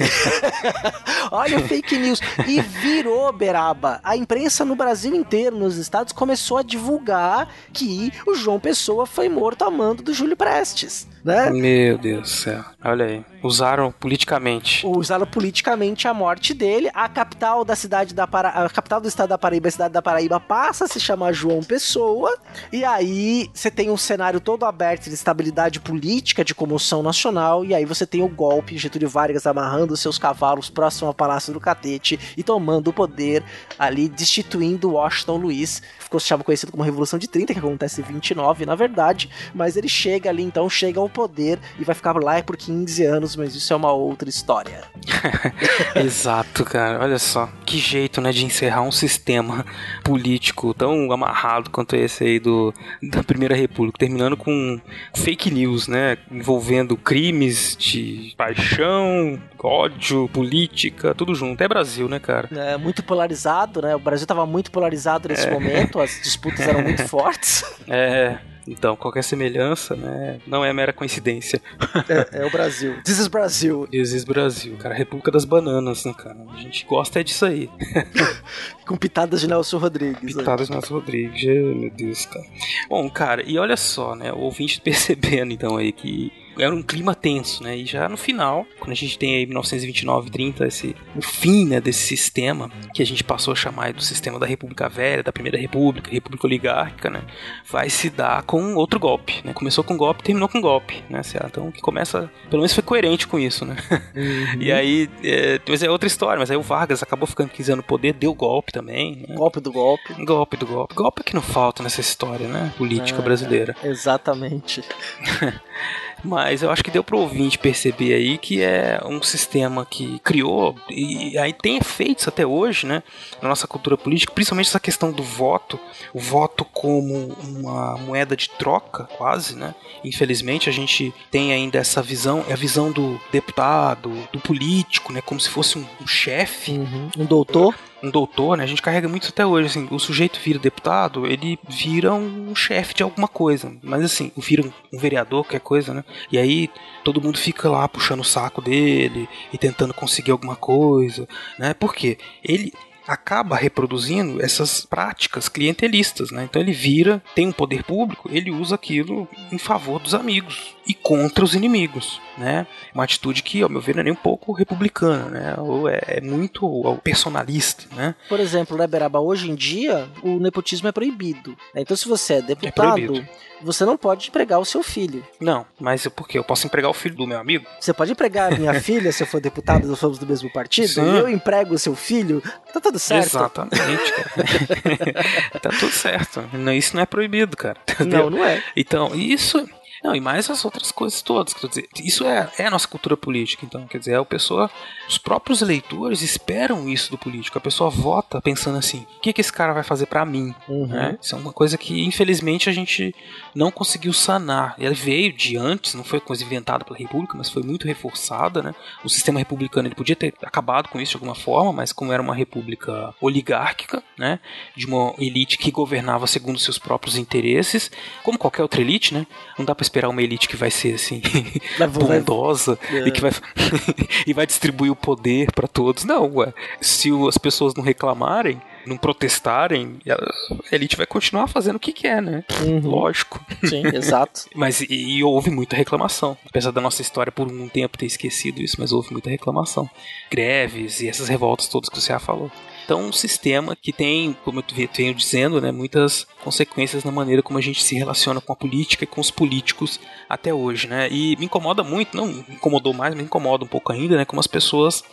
Olha o fake news. E virou, Beraba. A imprensa no Brasil inteiro, nos estados, começou a divulgar que o João Pessoa foi morto a mando do Júlio Prestes. Né? Meu Deus do céu. Olha aí. Usaram politicamente. Usaram politicamente a morte dele. A capital da cidade da Para... a capital do estado da Paraíba, a cidade da Paraíba, passa a se chamar João Pessoa. E aí você tem um cenário todo aberto de estabilidade política, de comoção nacional. E aí você tem o golpe, Getúlio Vargas amarrando seus cavalos próximo ao Palácio do Catete e tomando o poder ali, destituindo Washington Luiz. Ficou se chama conhecido como Revolução de 30, que acontece em 29, na verdade. Mas ele chega ali, então, chega ao poder e vai ficar lá por 15 anos, mas isso é uma outra história. Exato, cara. Olha só. Que jeito, né, de encerrar um sistema político tão amarrado quanto esse aí do, da Primeira República, terminando com fake news, né, envolvendo crimes de paixão, ódio, política, tudo junto. É Brasil, né, cara? É, muito polarizado, né? O Brasil estava muito polarizado nesse momento, as disputas eram muito fortes. É. Então, qualquer semelhança, né, não é mera coincidência. É, é o Brasil. This is Brasil. Existe Brasil, cara. República das Bananas, né, cara? A gente gosta é disso aí. Com pitadas de Nelson Rodrigues. né? Pitadas Nelson Rodrigues, Ai, meu Deus, cara. Bom, cara, e olha só, né? O ouvinte percebendo então aí que era um clima tenso, né? E já no final, quando a gente tem aí 1929, 30, esse, o fim, né, desse sistema que a gente passou a chamar do sistema da República Velha, da Primeira República, República Oligárquica, né? Vai se dar com outro golpe, né? Começou com golpe, terminou com golpe, né? Então, que começa, pelo menos foi coerente com isso, né? E aí, é, mas é outra história, mas aí o Vargas acabou ficando 15 anos no poder, deu golpe também, né? Golpe do golpe. Golpe do golpe. Golpe é que não falta nessa história, né? Política É, brasileira. Exatamente. Mas eu acho que deu pro ouvinte perceber aí que é um sistema que criou e aí tem efeitos até hoje, né? Na nossa cultura política, principalmente essa questão do voto, o voto como uma moeda de troca, quase, né? Infelizmente a gente tem ainda essa visão, é a visão do deputado, do político, né? Como se fosse um, um chefe. Uhum. Um doutor. Um doutor, né? A gente carrega muito até hoje, assim, o sujeito vira deputado, ele vira um chefe de alguma coisa. Mas assim, vira um vereador, qualquer coisa, né? E aí todo mundo fica lá puxando o saco dele e tentando conseguir alguma coisa, né? Por quê? Ele acaba reproduzindo essas práticas clientelistas, né? Então ele vira, tem um poder público, ele usa aquilo em favor dos amigos e contra os inimigos, né? Uma atitude que, ao meu ver, não é nem um pouco republicana, né? Ou é, é muito personalista, né? Por exemplo, né, Beraba, hoje em dia o nepotismo é proibido. né? Então se você é deputado, proibido. você não pode empregar o seu filho. Não, mas por quê? Eu posso empregar o filho do meu amigo? Você pode empregar a minha filha se eu for deputado, nós somos do mesmo partido, Sim. e eu emprego o seu filho, tá tudo certo. Exatamente, cara. tá tudo certo. Não, Isso não é proibido, cara. Não, não é. Então, isso. Não, e mais as outras coisas todas. Quer dizer, isso é, é a nossa cultura política, então. Quer dizer, a pessoa. Os próprios eleitores esperam isso do político. A pessoa vota pensando assim: o que, que esse cara vai fazer pra mim? né? Isso é uma coisa que, infelizmente, a gente não conseguiu sanar. Ela veio de antes, não foi coisa inventada pela República, mas foi muito reforçada, né? O sistema republicano ele podia ter acabado com isso de alguma forma, mas como era uma república oligárquica, né? De uma elite que governava segundo seus próprios interesses, como qualquer outra elite, né? Não dá pra esperar uma elite que vai ser assim bondosa É. e que vai e vai distribuir o poder pra todos. Não, ué. Se as pessoas não reclamarem, não protestarem, a elite vai continuar fazendo o que quer, né? Lógico. Sim, exato. Mas e, e houve muita reclamação. Apesar da nossa história por um tempo ter esquecido isso, mas houve muita reclamação. Greves e essas revoltas todas que você já falou. Então, um sistema que tem, como eu ve- venho dizendo, né, muitas consequências na maneira como a gente se relaciona com a política e com os políticos até hoje, né? E me incomoda muito, não me incomodou mais, me incomoda um pouco ainda, né, como as pessoas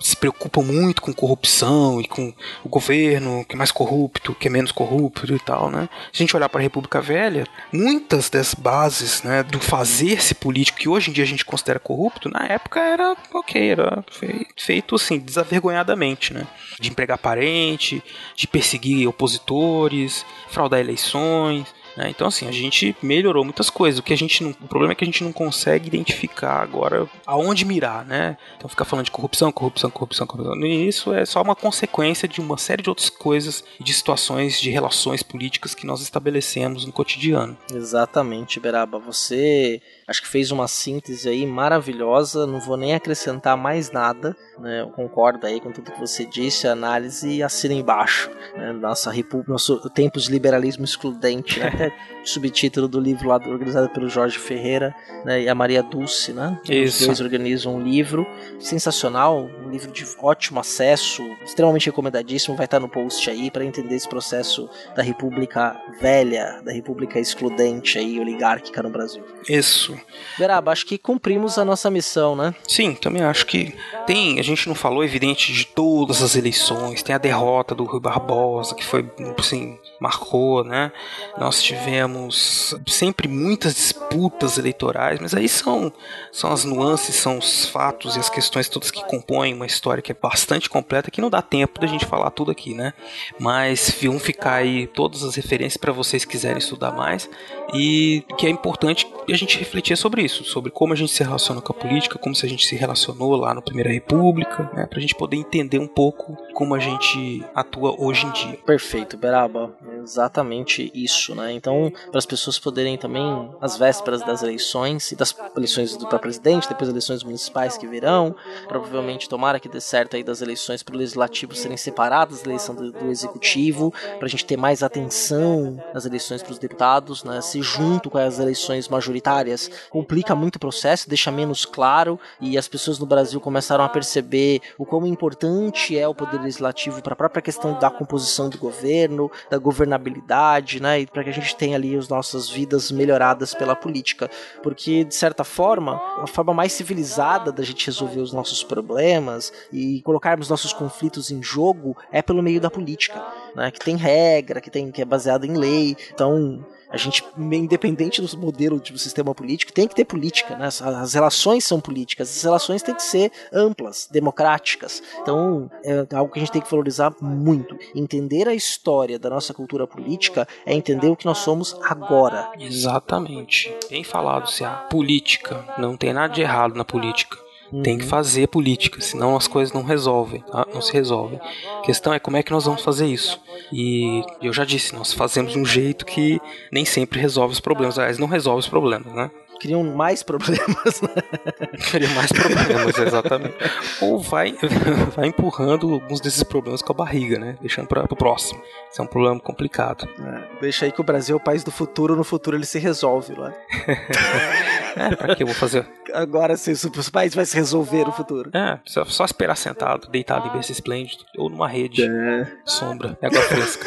se preocupam muito com corrupção e com o governo, que é mais corrupto, que é menos corrupto e tal, né? Se a gente olhar para a República Velha, muitas das bases, né, do fazer-se político que hoje em dia a gente considera corrupto, na época era ok, era fei- feito assim, desavergonhadamente, né? De empregar parente, de perseguir opositores, fraudar eleições, né? Então, assim, a gente melhorou muitas coisas. O que a gente não, o problema é que a gente não consegue identificar agora aonde mirar, né? Então, ficar falando de corrupção, corrupção, corrupção, corrupção. Isso é só uma consequência de uma série de outras coisas, de situações, de relações políticas que nós estabelecemos no cotidiano. Exatamente, Beraba. Você acho que fez uma síntese aí maravilhosa. Não vou nem acrescentar mais nada. Né? Eu concordo aí com tudo que você disse, a análise assina embaixo. Né? Nossa república, nosso tempos de liberalismo excludente, né? até subtítulo do livro lá do- organizado pelo Jorge Ferreira né? e a Maria Dulce, né? Os Isso. dois organizam um livro sensacional, um livro de ótimo acesso, extremamente recomendadíssimo. Vai estar no post aí para entender esse processo da República Velha, da República excludente aí, oligárquica no Brasil. Isso. Beraba, acho que cumprimos a nossa missão, né? Sim, também acho que tem. A gente não falou, evidente, de todas as eleições. Tem a derrota do Rui Barbosa, que foi, assim, marcou, né? Nós tivemos sempre muitas disputas eleitorais, mas aí são, são as nuances, são os fatos e as questões todas que compõem uma história que é bastante completa, que não dá tempo da gente falar tudo aqui, né? Mas vão ficar aí todas as referências para vocês quiserem estudar mais e que é importante a gente refletir sobre isso, sobre como a gente se relaciona com a política, como se a gente se relacionou lá na Primeira República, né, para a gente poder entender um pouco como a gente atua hoje em dia. Perfeito, Beraba. Exatamente isso, né? Então, para as pessoas poderem também, às vésperas das eleições, e das eleições para presidente, depois eleições municipais que virão, provavelmente tomara que dê certo aí das eleições para o legislativo serem separadas da eleição do, do executivo, para a gente ter mais atenção nas eleições para os deputados, né? Se junto com as eleições majoritárias complica muito o processo, deixa menos claro e as pessoas no Brasil começaram a perceber o quão importante é o poder legislativo para a própria questão da composição do governo, da governabilidade, né, e para que a gente tenha ali as nossas vidas melhoradas pela política, porque de certa forma, a forma mais civilizada da gente resolver os nossos problemas e colocarmos nossos conflitos em jogo é pelo meio da política, né, que tem regra, que tem que é baseado em lei. Então, a gente, independente do modelo de sistema político, tem que ter política, né? As relações são políticas, as relações têm que ser amplas, democráticas. Então, é algo que a gente tem que valorizar muito. Entender a história da nossa cultura política é entender o que nós somos agora. Exatamente. Bem falado, se a política não tem nada de errado na política. Tem que fazer política, senão as coisas não resolvem, tá? não se resolvem. A questão é como é que nós vamos fazer isso. E eu já disse, nós fazemos de um jeito que nem sempre resolve os problemas. Aliás, não resolve os problemas, né? Criam mais problemas, né? Cria mais problemas, exatamente. Ou vai, vai empurrando alguns desses problemas com a barriga, né? Deixando para o próximo. Isso é um problema complicado. É, deixa aí que o Brasil é o país do futuro, no futuro ele se resolve lá. É, pra que eu vou fazer? Agora sim, o país vai se resolver no futuro. É, só, só esperar sentado, deitado em berço esplêndido, ou numa rede, É. sombra, e água fresca.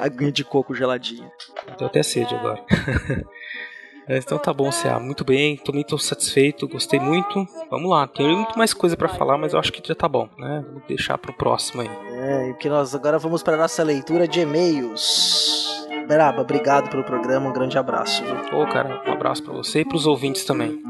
Aguinha de coco geladinha. Deu até sede agora. Então tá bom, CA. Muito bem, tô muito satisfeito, gostei muito. Vamos lá, tem muito mais coisa pra falar, mas eu acho que já tá bom, né? Vou deixar pro próximo aí. É, e que nós agora vamos para nossa leitura de e-mails. Beraba, obrigado pelo programa, um grande abraço. Viu? Ô, cara, um abraço pra você e pros ouvintes também.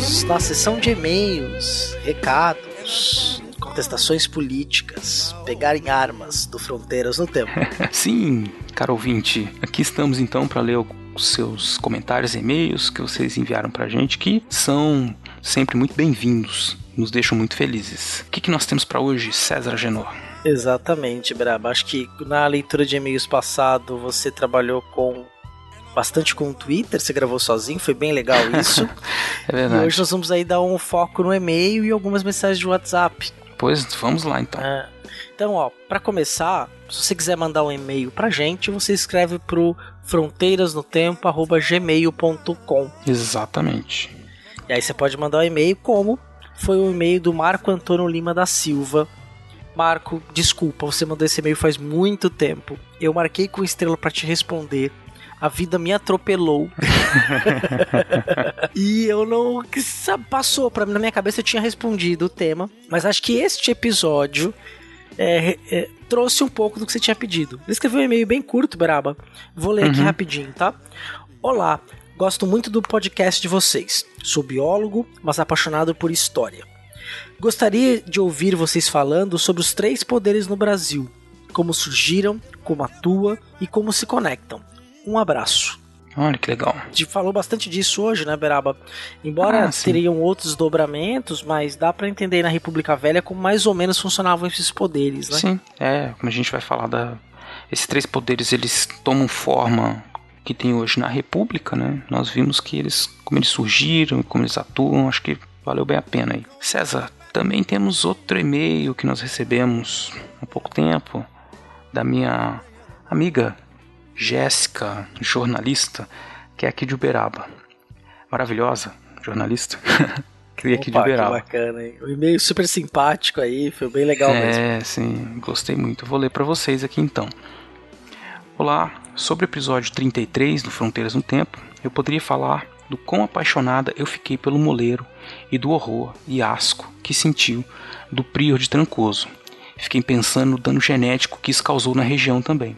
Estamos na sessão de e-mails, recados, contestações políticas, pegarem armas do Fronteiras no Tempo. Sim, caro ouvinte, aqui estamos então para ler os seus comentários e e-mails que vocês enviaram pra gente, que são sempre muito bem-vindos, nos deixam muito felizes. O que, que nós temos pra hoje, César Genor? Exatamente, Braba. Acho que na leitura de e-mails passado você trabalhou com bastante com o Twitter, você gravou sozinho, foi bem legal isso. É e verdade. hoje nós vamos aí dar um foco no e-mail e algumas mensagens de WhatsApp. Pois vamos lá então. É. Então, ó, para começar, se você quiser mandar um e-mail pra gente, você escreve pro fronteirasnotempo@gmail.com. Exatamente. E aí você pode mandar um e-mail como foi o e-mail do Marco Antônio Lima da Silva. Marco, desculpa, você mandou esse e-mail faz muito tempo. Eu marquei com estrela pra te responder. A vida me atropelou. e eu não. que sa- Passou pra mim, na minha cabeça eu tinha respondido o tema. Mas acho que este episódio é, é, trouxe um pouco do que você tinha pedido. Ele escreveu um e-mail bem curto, Beraba. Vou ler aqui rapidinho, tá? Olá, gosto muito do podcast de vocês. Sou biólogo, mas apaixonado por história. Gostaria de ouvir vocês falando sobre os três poderes no Brasil, como surgiram, como atuam e como se conectam. Um abraço. Olha que legal. A gente falou bastante disso hoje, né, Beraba? Embora Ah, teriam outros dobramentos, mas dá pra entender na República Velha como mais ou menos funcionavam esses poderes, né? Sim, é, como a gente vai falar da esses três poderes, eles tomam forma que tem hoje na República, né? Nós vimos que eles como eles surgiram, como eles atuam, acho que valeu bem a pena aí. César, também temos outro e-mail que nós recebemos há pouco tempo da minha amiga Jéssica, jornalista, que é aqui de Uberaba. Maravilhosa, jornalista. que é aqui de Opa, que Uberaba. bacana, hein? Um e-mail super simpático aí, foi bem legal mesmo. É, sim, gostei muito. Vou ler para vocês aqui então. Olá, sobre o episódio 33 do Fronteiras no Tempo, eu poderia falar do quão apaixonada eu fiquei pelo moleiro e do horror e asco que sentiu do prior de Trancoso. Fiquei pensando no dano genético que isso causou na região também.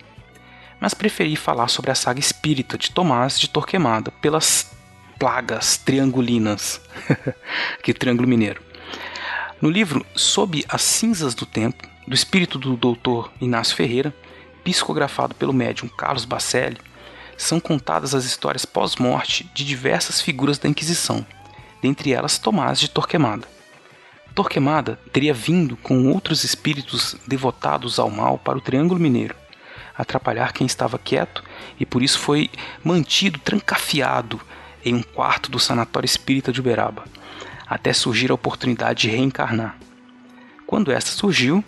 Mas preferi falar sobre a saga espírita de Tomás de Torquemada pelas plagas triangulinas. que triângulo mineiro. No livro Sob as Cinzas do Tempo, do espírito do Dr. Inácio Ferreira, psicografado pelo médium Carlos Bacelli, são contadas as histórias pós-morte de diversas figuras da Inquisição, dentre elas Tomás de Torquemada. Torquemada teria vindo com outros espíritos devotados ao mal para o Triângulo Mineiro, atrapalhar quem estava quieto e por isso foi mantido trancafiado em um quarto do sanatório espírita de Uberaba, até surgir a oportunidade de reencarnar. Quando esta surgiu,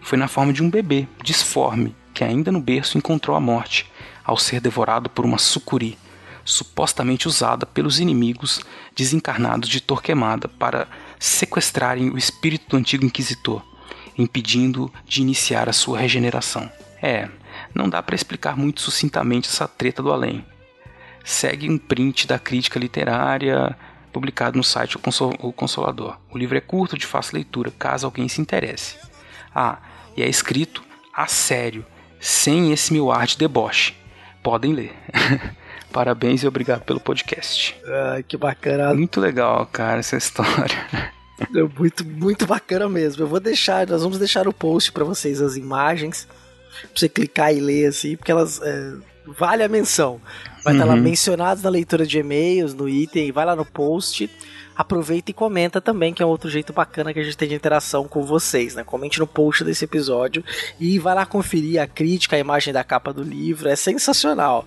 foi na forma de um bebê disforme que ainda no berço encontrou a morte ao ser devorado por uma sucuri, supostamente usada pelos inimigos desencarnados de Torquemada para sequestrarem o espírito do antigo inquisitor, impedindo de iniciar a sua regeneração. É, Não dá para explicar muito sucintamente essa treta do além. Segue um print da crítica literária publicado no site O Consolador. O livro é curto, de fácil leitura, caso alguém se interesse. Ah, e é escrito a sério, sem esse meu ar de deboche. Podem ler. Parabéns e obrigado pelo podcast. Ah, que bacana. Muito legal, cara, essa história. É muito, muito bacana mesmo. Eu vou deixar, nós vamos deixar no post para vocês as imagens, pra você clicar e ler assim, porque elas é, vale a menção. Vai estar uhum. tá lá mencionados na leitura de e-mails, no item, vai lá no post. Aproveita e comenta também, que é outro jeito bacana que a gente tem de interação com vocês, né? Comente no post desse episódio e vai lá conferir a crítica, a imagem da capa do livro, é sensacional.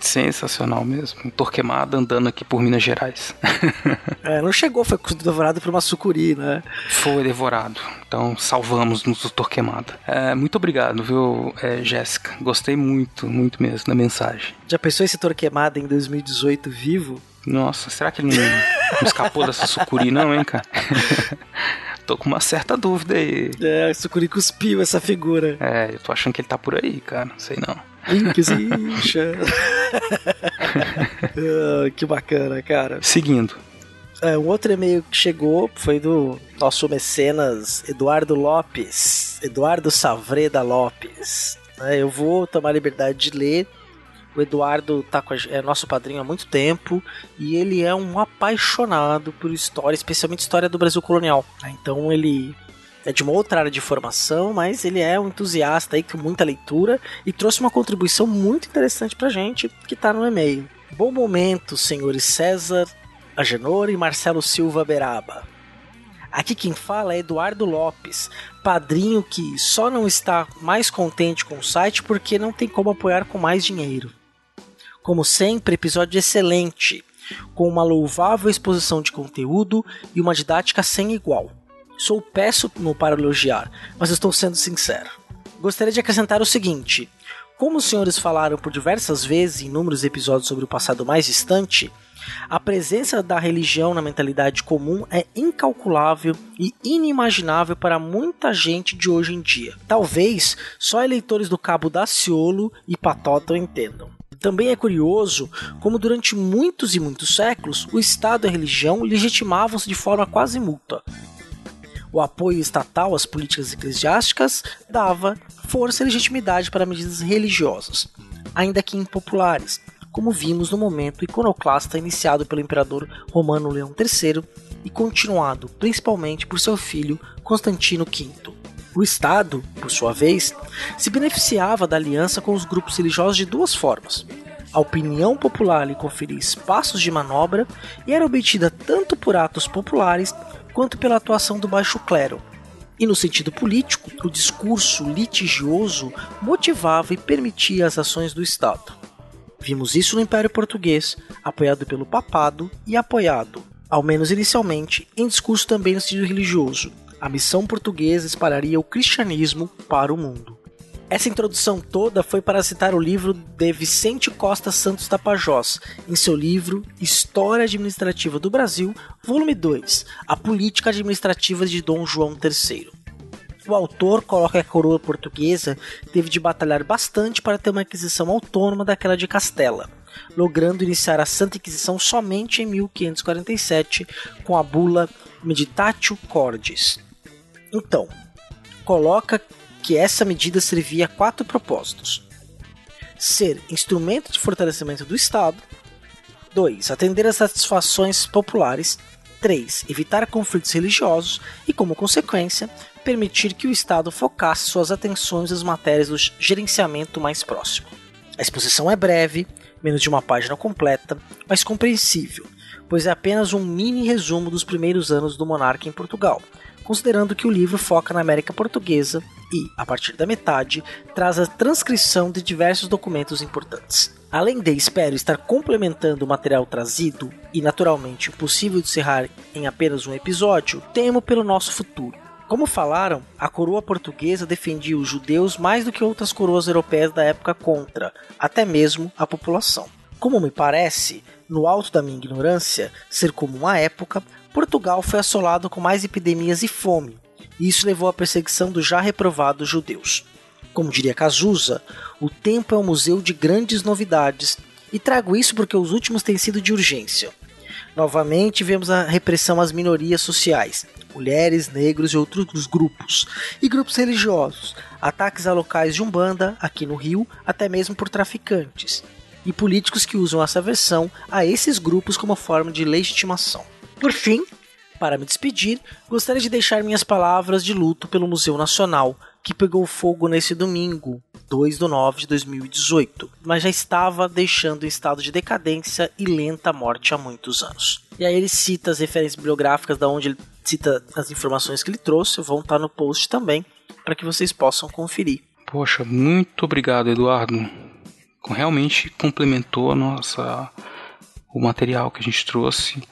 Sensacional mesmo. Um Torquemada andando aqui por Minas Gerais. é, não chegou, foi devorado por uma sucuri, né? Foi devorado. Então salvamos no Torquemada. É, muito obrigado, viu, é, Jéssica? Gostei muito, muito mesmo da mensagem. Já pensou esse Torquemada em 2018 vivo? Nossa, será que ele não, não escapou dessa sucuri, não, hein, cara? tô com uma certa dúvida aí. É, o Sucuri cuspiu essa figura. É, eu tô achando que ele tá por aí, cara. Sei não. Inquisition. Ah, que bacana, cara. Seguindo. É, um outro e-mail que chegou foi do nosso mecenas Eduardo Lopes. Eduardo Savreda Lopes. É, eu vou tomar a liberdade de ler. O Eduardo tá com a, é nosso padrinho há muito tempo e ele é um apaixonado por história, especialmente história do Brasil colonial. Então ele é de uma outra área de formação, mas ele é um entusiasta aí com muita leitura e trouxe uma contribuição muito interessante pra gente que tá no e-mail. Bom momento, senhores César Agenor e Marcelo Silva Beraba. Aqui quem fala é Eduardo Lopes, padrinho que só não está mais contente com o site porque não tem como apoiar com mais dinheiro. Como sempre, episódio excelente, com uma louvável exposição de conteúdo e uma didática sem igual. Sou péssimo para elogiar, mas estou sendo sincero. Gostaria de acrescentar o seguinte: como os senhores falaram por diversas vezes em inúmeros episódios sobre o passado mais distante, a presença da religião na mentalidade comum é incalculável e inimaginável para muita gente de hoje em dia. Talvez só eleitores do Cabo Daciolo e Patota entendam. Também é curioso como durante muitos e muitos séculos o Estado e a religião legitimavam-se de forma quase mútua, o apoio estatal às políticas eclesiásticas dava força e legitimidade para medidas religiosas, ainda que impopulares, como vimos no momento iconoclasta iniciado pelo imperador romano Leão III e continuado principalmente por seu filho Constantino V. O Estado, por sua vez, se beneficiava da aliança com os grupos religiosos de duas formas. A opinião popular lhe conferia espaços de manobra e era obtida tanto por atos populares quanto pela atuação do baixo clero. E no sentido político, o discurso litigioso motivava e permitia as ações do Estado. Vimos isso no Império Português, apoiado pelo papado e apoiado, ao menos inicialmente, em discurso também no sentido religioso. A missão portuguesa espalharia o cristianismo para o mundo. Essa introdução toda foi para citar o livro de Vicente Costa Santos Tapajós, em seu livro História Administrativa do Brasil, volume 2, A Política Administrativa de Dom João III. O autor coloca que a coroa portuguesa teve de batalhar bastante para ter uma aquisição autônoma daquela de Castela, logrando iniciar a Santa Inquisição somente em 1547 com a bula Meditatio Cordis. Então, coloca que essa medida servia a quatro propósitos: ser instrumento de fortalecimento do Estado, 2. Atender às satisfações populares, 3. Evitar conflitos religiosos e, como consequência, permitir que o Estado focasse suas atenções nas matérias do gerenciamento mais próximo. A exposição é breve, menos de uma página completa, mas compreensível, pois é apenas um mini resumo dos primeiros anos do monarca em Portugal, considerando que o livro foca na América Portuguesa e, a partir da metade, traz a transcrição de diversos documentos importantes. Além de, espero, estar complementando o material trazido e, naturalmente, impossível de encerrar em apenas um episódio, temo pelo nosso futuro. Como falaram, a coroa portuguesa defendia os judeus mais do que outras coroas europeias da época contra, até mesmo, a população. Como me parece, no alto da minha ignorância, ser comum à época, Portugal foi assolado com mais epidemias e fome, e isso levou à perseguição dos já reprovados judeus. Como diria Cazuza, o tempo é um museu de grandes novidades, e trago isso porque os últimos têm sido de urgência. Novamente vemos a repressão às minorias sociais, mulheres, negros e outros grupos, e grupos religiosos, ataques a locais de Umbanda, aqui no Rio, até mesmo por traficantes, e políticos que usam essa versão a esses grupos como forma de legitimação. Por fim, para me despedir, gostaria de deixar minhas palavras de luto pelo Museu Nacional, que pegou fogo nesse domingo, 2 de 9 de 2018, mas já estava deixando em estado de decadência e lenta morte há muitos anos. E aí ele cita as referências bibliográficas da onde ele cita as informações que ele trouxe, vão estar no post também, para que vocês possam conferir. Poxa, muito obrigado, Eduardo. Realmente complementou a nossa o material que a gente trouxe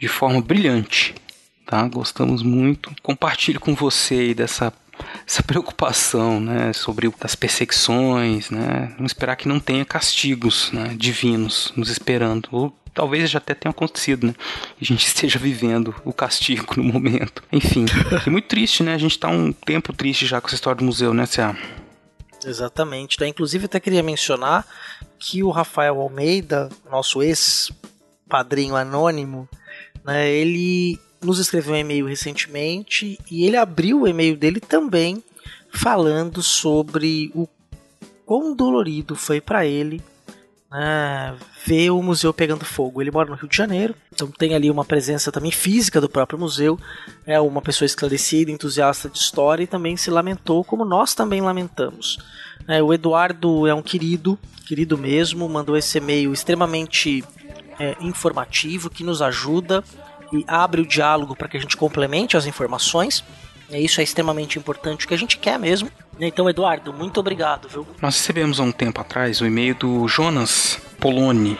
de forma brilhante, tá? Gostamos muito. Compartilho com você dessa essa preocupação, né, sobre as perseguições, né, não esperar que não tenha castigos, né, divinos nos esperando, ou talvez já até tenha acontecido, né, a gente esteja vivendo o castigo no momento. Enfim, é muito triste, né, a gente tá um tempo triste já com essa história do museu, né, Cia? Exatamente, né? inclusive até queria mencionar que o Rafael Almeida, nosso ex-padrinho anônimo, né, ele nos escreveu um e-mail recentemente e ele abriu o e-mail dele também falando sobre o quão dolorido foi para ele né, ver o museu pegando fogo. Ele mora no Rio de Janeiro, então tem ali uma presença também física do próprio museu. É uma pessoa esclarecida, entusiasta de história e também se lamentou, como nós também lamentamos. É, o Eduardo é um querido, querido mesmo, mandou esse e-mail extremamente é, informativo que nos ajuda e abre o diálogo para que a gente complemente as informações. E isso é extremamente importante, o que a gente quer mesmo. Então, Eduardo, muito obrigado, viu? Nós recebemos há um tempo atrás o e-mail do Jonas Poloni.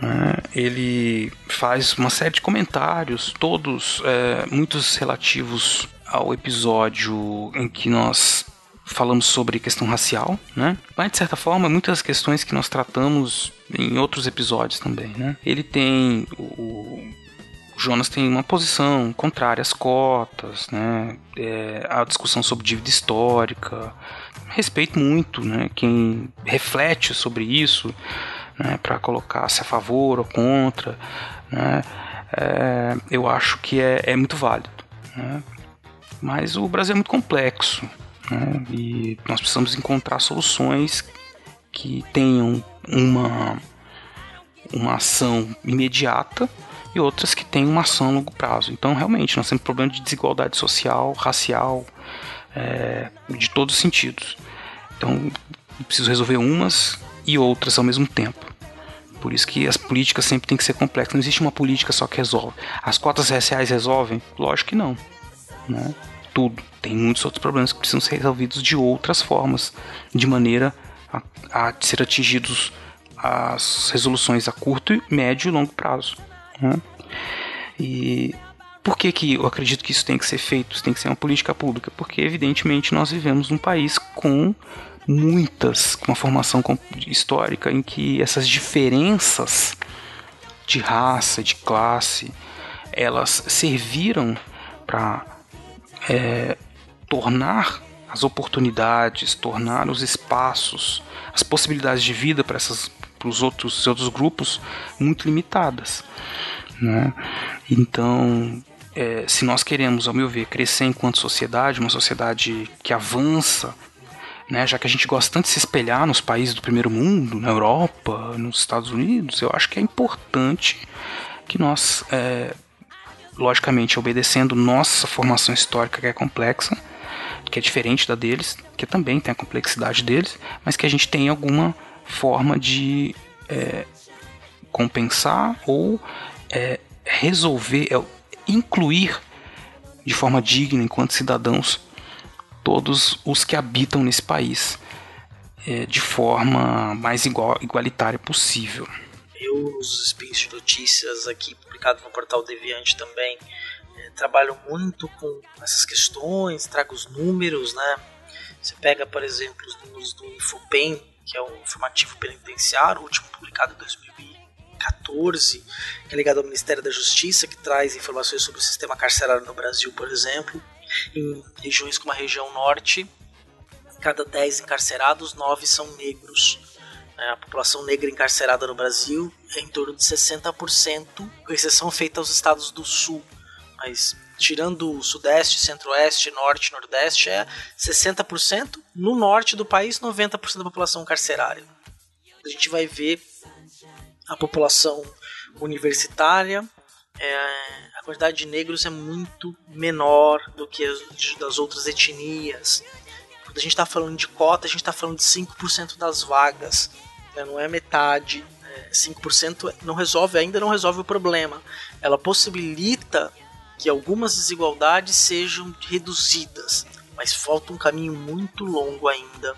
Né? Ele faz uma série de comentários, todos é, muitos relativos ao episódio em que nós falamos sobre questão racial, né? Mas de certa forma, muitas questões que nós tratamos em outros episódios também, né? Ele tem o, Jonas tem uma posição contrária às cotas, né? É, a discussão sobre dívida histórica. Respeito muito né, quem reflete sobre isso né, para colocar se a favor ou contra. Né? É, eu acho que é, é muito válido. Né? Mas o Brasil é muito complexo né? e nós precisamos encontrar soluções que tenham uma, uma ação imediata e outras que têm uma ação a longo prazo. Então, realmente, nós temos problema de desigualdade social, racial, é, de todos os sentidos. Então, preciso resolver umas e outras ao mesmo tempo. Por isso que as políticas sempre têm que ser complexas. Não existe uma política só que resolve. As cotas raciais resolvem? Lógico que não. Né? Tudo. Tem muitos outros problemas que precisam ser resolvidos de outras formas, de maneira a, a ser atingidos as resoluções a curto, médio e longo prazo. Né? E por que, que eu acredito que isso tem que ser feito? Isso tem que ser uma política pública? Porque, evidentemente, nós vivemos num país com muitas, com uma formação histórica em que essas diferenças de raça, de classe, elas serviram para é, tornar as oportunidades, tornar os espaços, as possibilidades de vida para essas para os outros, outros grupos muito limitadas. Né? Então, é, se nós queremos, ao meu ver, crescer enquanto sociedade, uma sociedade que avança, né, já que a gente gosta tanto de se espelhar nos países do primeiro mundo, na Europa, nos Estados Unidos, eu acho que é importante que nós, é, logicamente, obedecendo nossa formação histórica que é complexa, que é diferente da deles, que também tem a complexidade deles, mas que a gente tenha alguma forma de é, compensar ou é, resolver, é, incluir de forma digna, enquanto cidadãos, todos os que habitam nesse país é, de forma mais igual, igualitária possível. Eu, os spins de notícias aqui publicados no portal Deviante também, trabalham muito com essas questões, trago os números, né? Você pega, por exemplo, os números do Infopem, que é o informativo penitenciário, último publicado em 2014, que é ligado ao Ministério da Justiça, que traz informações sobre o sistema carcerário no Brasil, por exemplo, em regiões como a região norte. cada 10 encarcerados, 9 são negros. É, a população negra encarcerada no Brasil é em torno de 60%, com exceção feita aos estados do sul. Mas tirando o sudeste, centro-oeste, norte, nordeste, é 60%. No norte do país, 90% da população carcerária. A gente vai ver a população universitária, é, a quantidade de negros é muito menor do que as das outras etnias. Quando a gente está falando de cota, a gente está falando de 5% das vagas, né? não é metade. É, 5% não resolve, ainda não resolve o problema. Ela possibilita que algumas desigualdades sejam reduzidas, mas falta um caminho muito longo ainda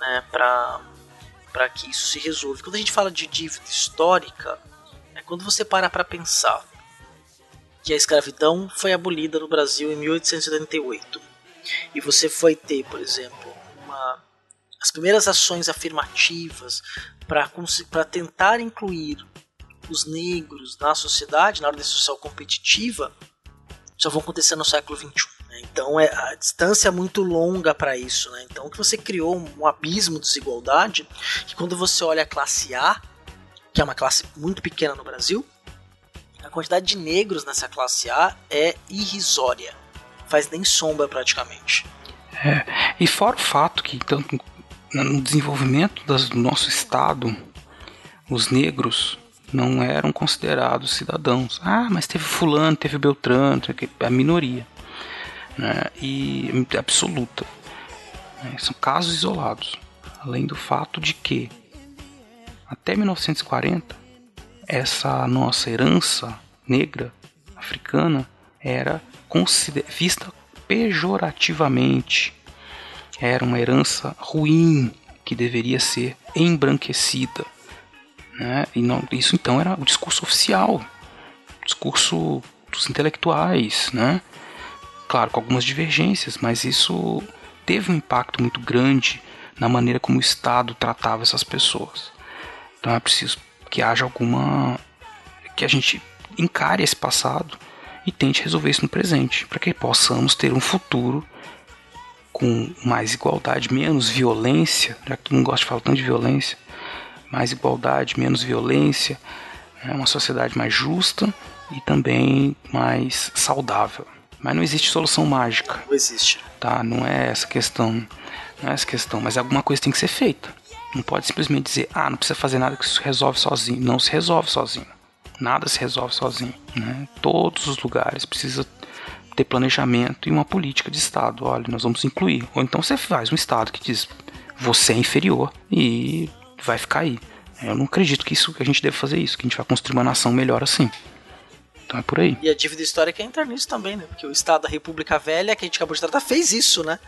né, para que isso se resolva. Quando a gente fala de dívida histórica, é quando você para para pensar que a escravidão foi abolida no Brasil em 1888 e você foi ter, por exemplo, uma, as primeiras ações afirmativas para tentar incluir os negros na sociedade, na ordem social competitiva, só vão acontecer no século XXI. Né? Então é, a distância é muito longa para isso. Né? Então que você criou um, abismo de desigualdade que quando você olha a classe A, que é uma classe muito pequena no Brasil, a quantidade de negros nessa classe A é irrisória. Faz nem sombra praticamente. É, e fora o fato que tanto no desenvolvimento do nosso estado, os negros não eram considerados cidadãos. Ah, mas teve fulano, teve Beltrano, a minoria. Né? E absoluta. Né? São casos isolados. Além do fato de que até 1940 essa nossa herança negra africana era vista pejorativamente. Era uma herança ruim que deveria ser embranquecida. Né? E não, isso então era o discurso oficial, o discurso dos intelectuais, né? Claro, com algumas divergências, mas isso teve um impacto muito grande na maneira como o Estado tratava essas pessoas. Então é preciso que haja alguma. que a gente encare esse passado e tente resolver isso no presente, para que possamos ter um futuro com mais igualdade, menos violência, já que não gosto de falar tanto de violência, mais igualdade, menos violência, né? uma sociedade mais justa e também mais saudável. Mas não existe solução mágica. Não existe. Tá? Não é essa questão. Não é essa questão, mas alguma coisa tem que ser feita. Não pode simplesmente dizer, ah, não precisa fazer nada que isso resolve sozinho. Não se resolve sozinho. Nada se resolve sozinho. Né? Todos os lugares precisam ter planejamento e uma política de Estado. Olha, nós vamos incluir. Ou então você faz um Estado que diz, você é inferior e vai ficar aí. Eu não acredito que isso que a gente deve fazer isso, que a gente vai construir uma nação melhor assim. Então é por aí. E a dívida histórica entra nisso também, né? Porque o Estado da República Velha, que a gente acabou de tratar, fez isso, né?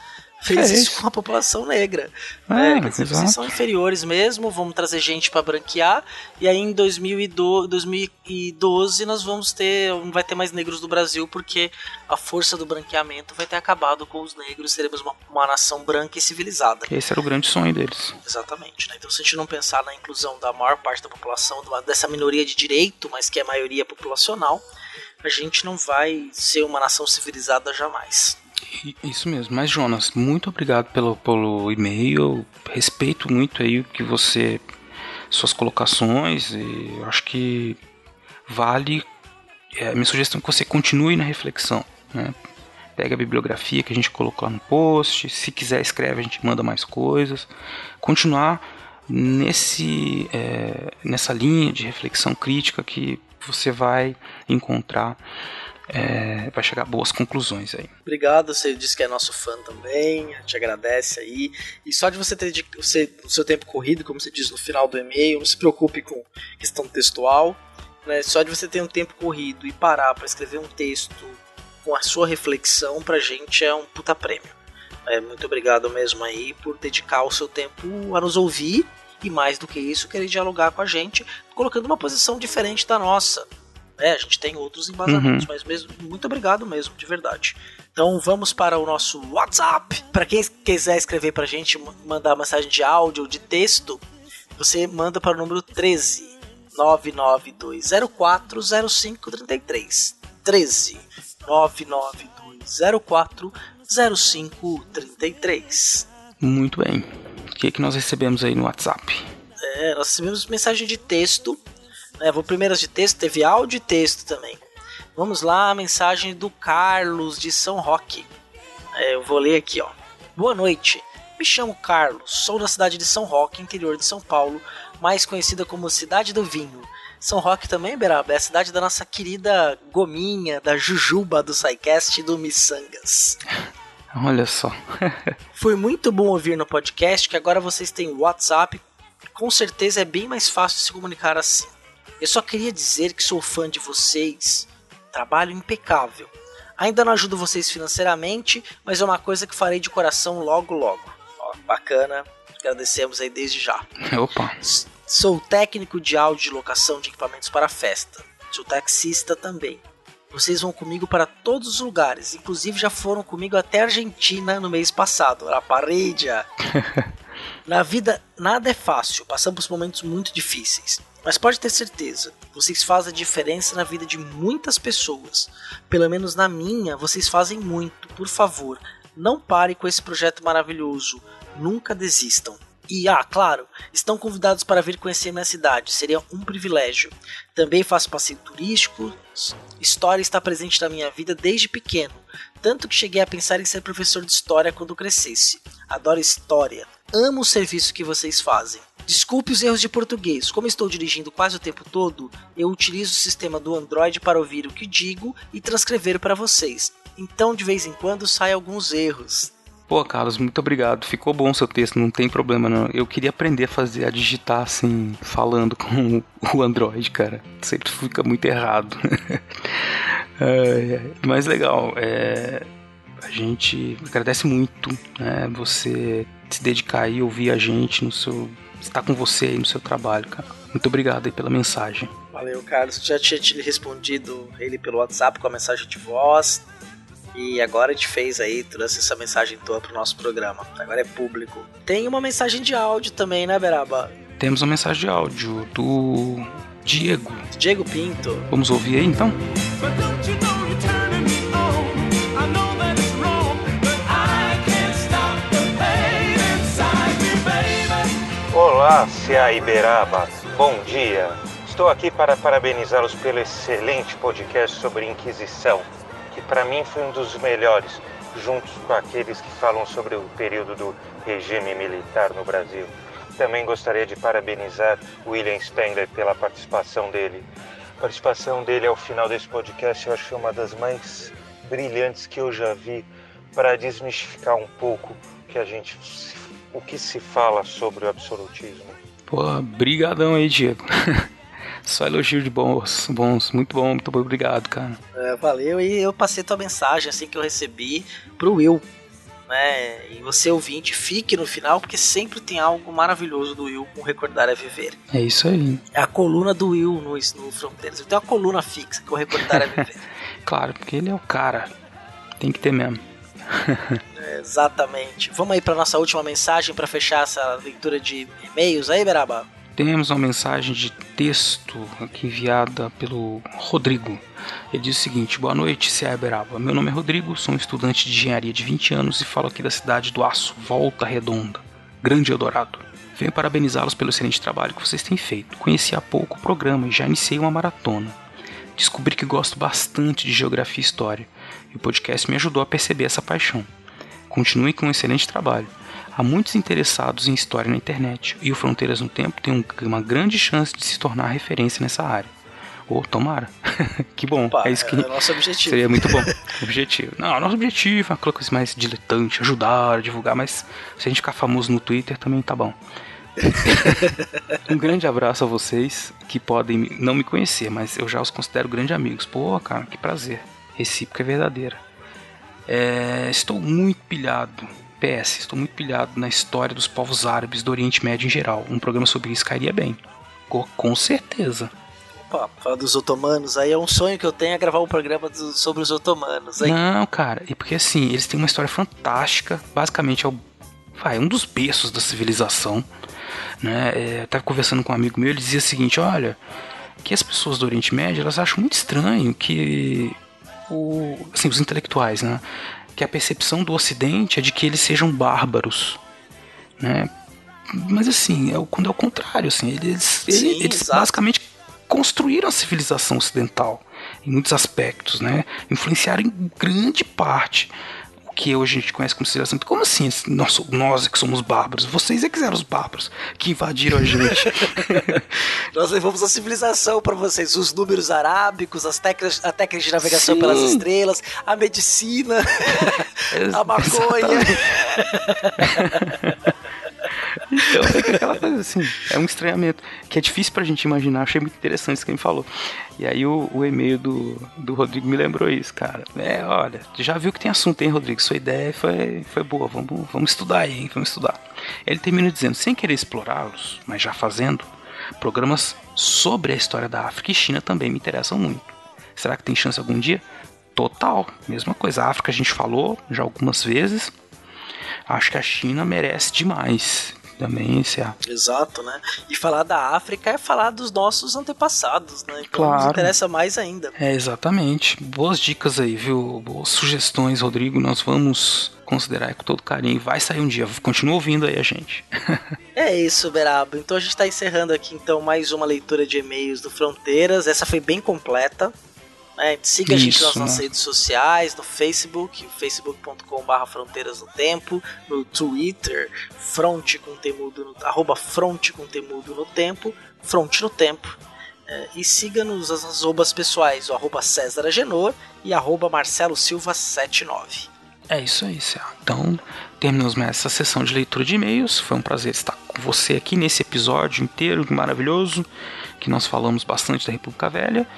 Fez é isso com a população negra. É, quer dizer, vocês são inferiores mesmo, vamos trazer gente para branquear, e aí em 2012, 2012 nós vamos ter, não vai ter mais negros do Brasil, porque a força do branqueamento vai ter acabado com os negros, seremos uma, uma nação branca e civilizada. Esse era o grande sonho deles. Exatamente, né? Então se a gente não pensar na inclusão da maior parte da população, dessa minoria de direito, mas que é a maioria populacional, a gente não vai ser uma nação civilizada jamais. Isso mesmo. Mas Jonas, muito obrigado pelo, pelo e-mail. Respeito muito aí o que você suas colocações e acho que vale é, minha sugestão é que você continue na reflexão, né? Pega a bibliografia que a gente colocou lá no post, se quiser escreve, a gente manda mais coisas. Continuar nesse é, nessa linha de reflexão crítica que você vai encontrar é, vai chegar a boas conclusões aí. Obrigado, você disse que é nosso fã também, te agradece aí. E só de você ter você, o seu tempo corrido, como você diz no final do e-mail, não se preocupe com questão textual. Né? Só de você ter um tempo corrido e parar para escrever um texto com a sua reflexão, pra gente é um puta prêmio. É, muito obrigado mesmo aí por dedicar o seu tempo a nos ouvir e mais do que isso, querer dialogar com a gente, colocando uma posição diferente da nossa. É, a gente tem outros embasamentos, uhum. mas mesmo, muito obrigado mesmo, de verdade. Então vamos para o nosso WhatsApp. Para quem quiser escrever para a gente, mandar mensagem de áudio ou de texto, você manda para o número 13 992040533. 13 992040533. Muito bem. O que, é que nós recebemos aí no WhatsApp? É, nós recebemos mensagem de texto. Né? Vou primeiro as de texto, teve áudio e texto também. Vamos lá, a mensagem do Carlos de São Roque. É, eu vou ler aqui, ó. Boa noite. Me chamo Carlos, sou da cidade de São Roque, interior de São Paulo, mais conhecida como Cidade do Vinho. São Roque também, Beraba, é a cidade da nossa querida Gominha, da Jujuba do SciCast e do Missangas. Olha só. Foi muito bom ouvir no podcast que agora vocês têm WhatsApp. Com certeza é bem mais fácil se comunicar assim. Eu só queria dizer que sou fã de vocês. Trabalho impecável. Ainda não ajudo vocês financeiramente, mas é uma coisa que farei de coração logo logo. Ó, bacana. Agradecemos aí desde já. Opa. Sou técnico de áudio de locação de equipamentos para festa. Sou taxista também. Vocês vão comigo para todos os lugares, inclusive já foram comigo até a Argentina no mês passado. A pareja. Na vida nada é fácil, passamos por momentos muito difíceis. Mas pode ter certeza, vocês fazem a diferença na vida de muitas pessoas. Pelo menos na minha, vocês fazem muito. Por favor, não pare com esse projeto maravilhoso. Nunca desistam. E, ah, claro, estão convidados para vir conhecer minha cidade, seria um privilégio. Também faço passeio turístico, história está presente na minha vida desde pequeno, tanto que cheguei a pensar em ser professor de história quando crescesse. Adoro história, amo o serviço que vocês fazem. Desculpe os erros de português, como estou dirigindo quase o tempo todo, eu utilizo o sistema do Android para ouvir o que digo e transcrever para vocês. Então, de vez em quando, saem alguns erros. Pô, Carlos, muito obrigado. Ficou bom seu texto, não tem problema não. Eu queria aprender a fazer, a digitar assim, falando com o Android, cara. Sempre fica muito errado. é, mas legal, é, a gente agradece muito né, você se dedicar e ouvir a gente no seu. Estar com você aí no seu trabalho, cara. Muito obrigado aí pela mensagem. Valeu, Carlos. Já tinha te respondido ele pelo WhatsApp com a mensagem de voz. E agora a gente fez aí, trouxe essa mensagem toda pro nosso programa. Agora é público. Tem uma mensagem de áudio também, né, Beraba? Temos uma mensagem de áudio do Diego. Diego Pinto. Vamos ouvir aí então? Olá, Cia Iberaba. Bom dia. Estou aqui para parabenizá-los pelo excelente podcast sobre Inquisição que para mim foi um dos melhores, juntos com aqueles que falam sobre o período do regime militar no Brasil. Também gostaria de parabenizar William Spengler pela participação dele. A participação dele ao final desse podcast eu acho uma das mais brilhantes que eu já vi para desmistificar um pouco que a gente o que se fala sobre o absolutismo. Pô, brigadão aí, Diego. Só elogio de bons, bons. Muito bom, muito obrigado, cara. É, valeu. E eu passei tua mensagem assim que eu recebi pro Will. Né? E você ouvinte, fique no final, porque sempre tem algo maravilhoso do Will com Recordar é Viver. É isso aí. É a coluna do Will no, no Fronteiras. Ele tem uma coluna fixa com Recordar é Viver. claro, porque ele é o cara. Tem que ter mesmo. exatamente. Vamos aí para nossa última mensagem para fechar essa leitura de e-mails aí, Beraba? Temos uma mensagem de texto aqui enviada pelo Rodrigo. Ele diz o seguinte: Boa noite, Cia Beraba. Meu nome é Rodrigo, sou um estudante de engenharia de 20 anos e falo aqui da cidade do Aço, Volta Redonda, Grande Eldorado. Venho parabenizá-los pelo excelente trabalho que vocês têm feito. Conheci há pouco o programa e já iniciei uma maratona. Descobri que gosto bastante de geografia e história, e o podcast me ajudou a perceber essa paixão. Continuem com um excelente trabalho. Há muitos interessados em história na internet e o Fronteiras no Tempo tem um, uma grande chance de se tornar referência nessa área. Ou oh, tomara. que bom. Opa, é isso que é nosso objetivo. Seria muito bom. objetivo. Não, nosso objetivo é aquela coisa mais diletante, ajudar, divulgar, mas se a gente ficar famoso no Twitter também tá bom. um grande abraço a vocês que podem não me conhecer, mas eu já os considero grandes amigos. Pô, cara, que prazer. Recíproca é verdadeira. É, estou muito pilhado PS, estou muito pilhado na história dos povos árabes do Oriente Médio em geral. Um programa sobre isso cairia bem. Com, certeza. Opa, falar dos otomanos, aí é um sonho que eu tenho é gravar um programa do, sobre os otomanos. Aí. Não, cara, e porque assim, eles têm uma história fantástica. Basicamente é o, vai, um dos berços da civilização. Né? É, eu tava conversando com um amigo meu, ele dizia o seguinte: olha, que as pessoas do Oriente Médio elas acham muito estranho que o, assim, os intelectuais, né? que a percepção do Ocidente é de que eles sejam bárbaros. né? Mas assim, é o, quando é o contrário, assim, eles, Sim, eles basicamente construíram a civilização ocidental em muitos aspectos, né? Influenciaram em grande parte que hoje a gente conhece como civilização. Como assim? Nós, nós é que somos bárbaros. Vocês é que eram os bárbaros que invadiram a gente. Nós levamos a civilização pra vocês, os números arábicos, as técnicas, a técnica de navegação Sim. pelas estrelas, a medicina, a maconha. Então, é aquela coisa assim, é um estranhamento que é difícil pra gente imaginar. Achei muito interessante isso que ele falou. E aí o, o e-mail do, do Rodrigo me lembrou isso, cara. É, olha, já viu que tem assunto, hein, Rodrigo? Sua ideia foi, foi boa, vamos, vamos estudar aí, hein? Vamos estudar. Ele termina dizendo, sem querer explorá-los, mas já fazendo, programas sobre a história da África e China também me interessam muito. Será que tem chance algum dia? Total, mesma coisa. A África a gente falou já algumas vezes. Acho que a China merece demais. Também é. Exato, né? E falar da África é falar dos nossos antepassados, né? Então nos Claro. interessa mais ainda. É, exatamente. Boas dicas aí, viu? Boas sugestões, Rodrigo. Nós vamos considerar com todo carinho. Vai sair um dia. Continua ouvindo aí a gente. É isso, Beraba. Então a gente tá encerrando aqui então mais uma leitura de e-mails do Fronteiras. Essa foi bem completa. Né? Siga a gente Isso, nas nossas né? redes sociais, no Facebook, facebook.com.br Fronteiras no Tempo, no Twitter, fronte com temudo no, arroba fronte com temudo no tempo, fronte no tempo. É, e siga-nos as arrobas pessoais, o arroba César Agenor e arroba Marcelo Silva 79. É isso aí, Céu. Então, terminamos mais essa sessão de leitura de e-mails. Foi um prazer estar com você aqui nesse episódio inteiro maravilhoso, que nós falamos bastante da República Velha.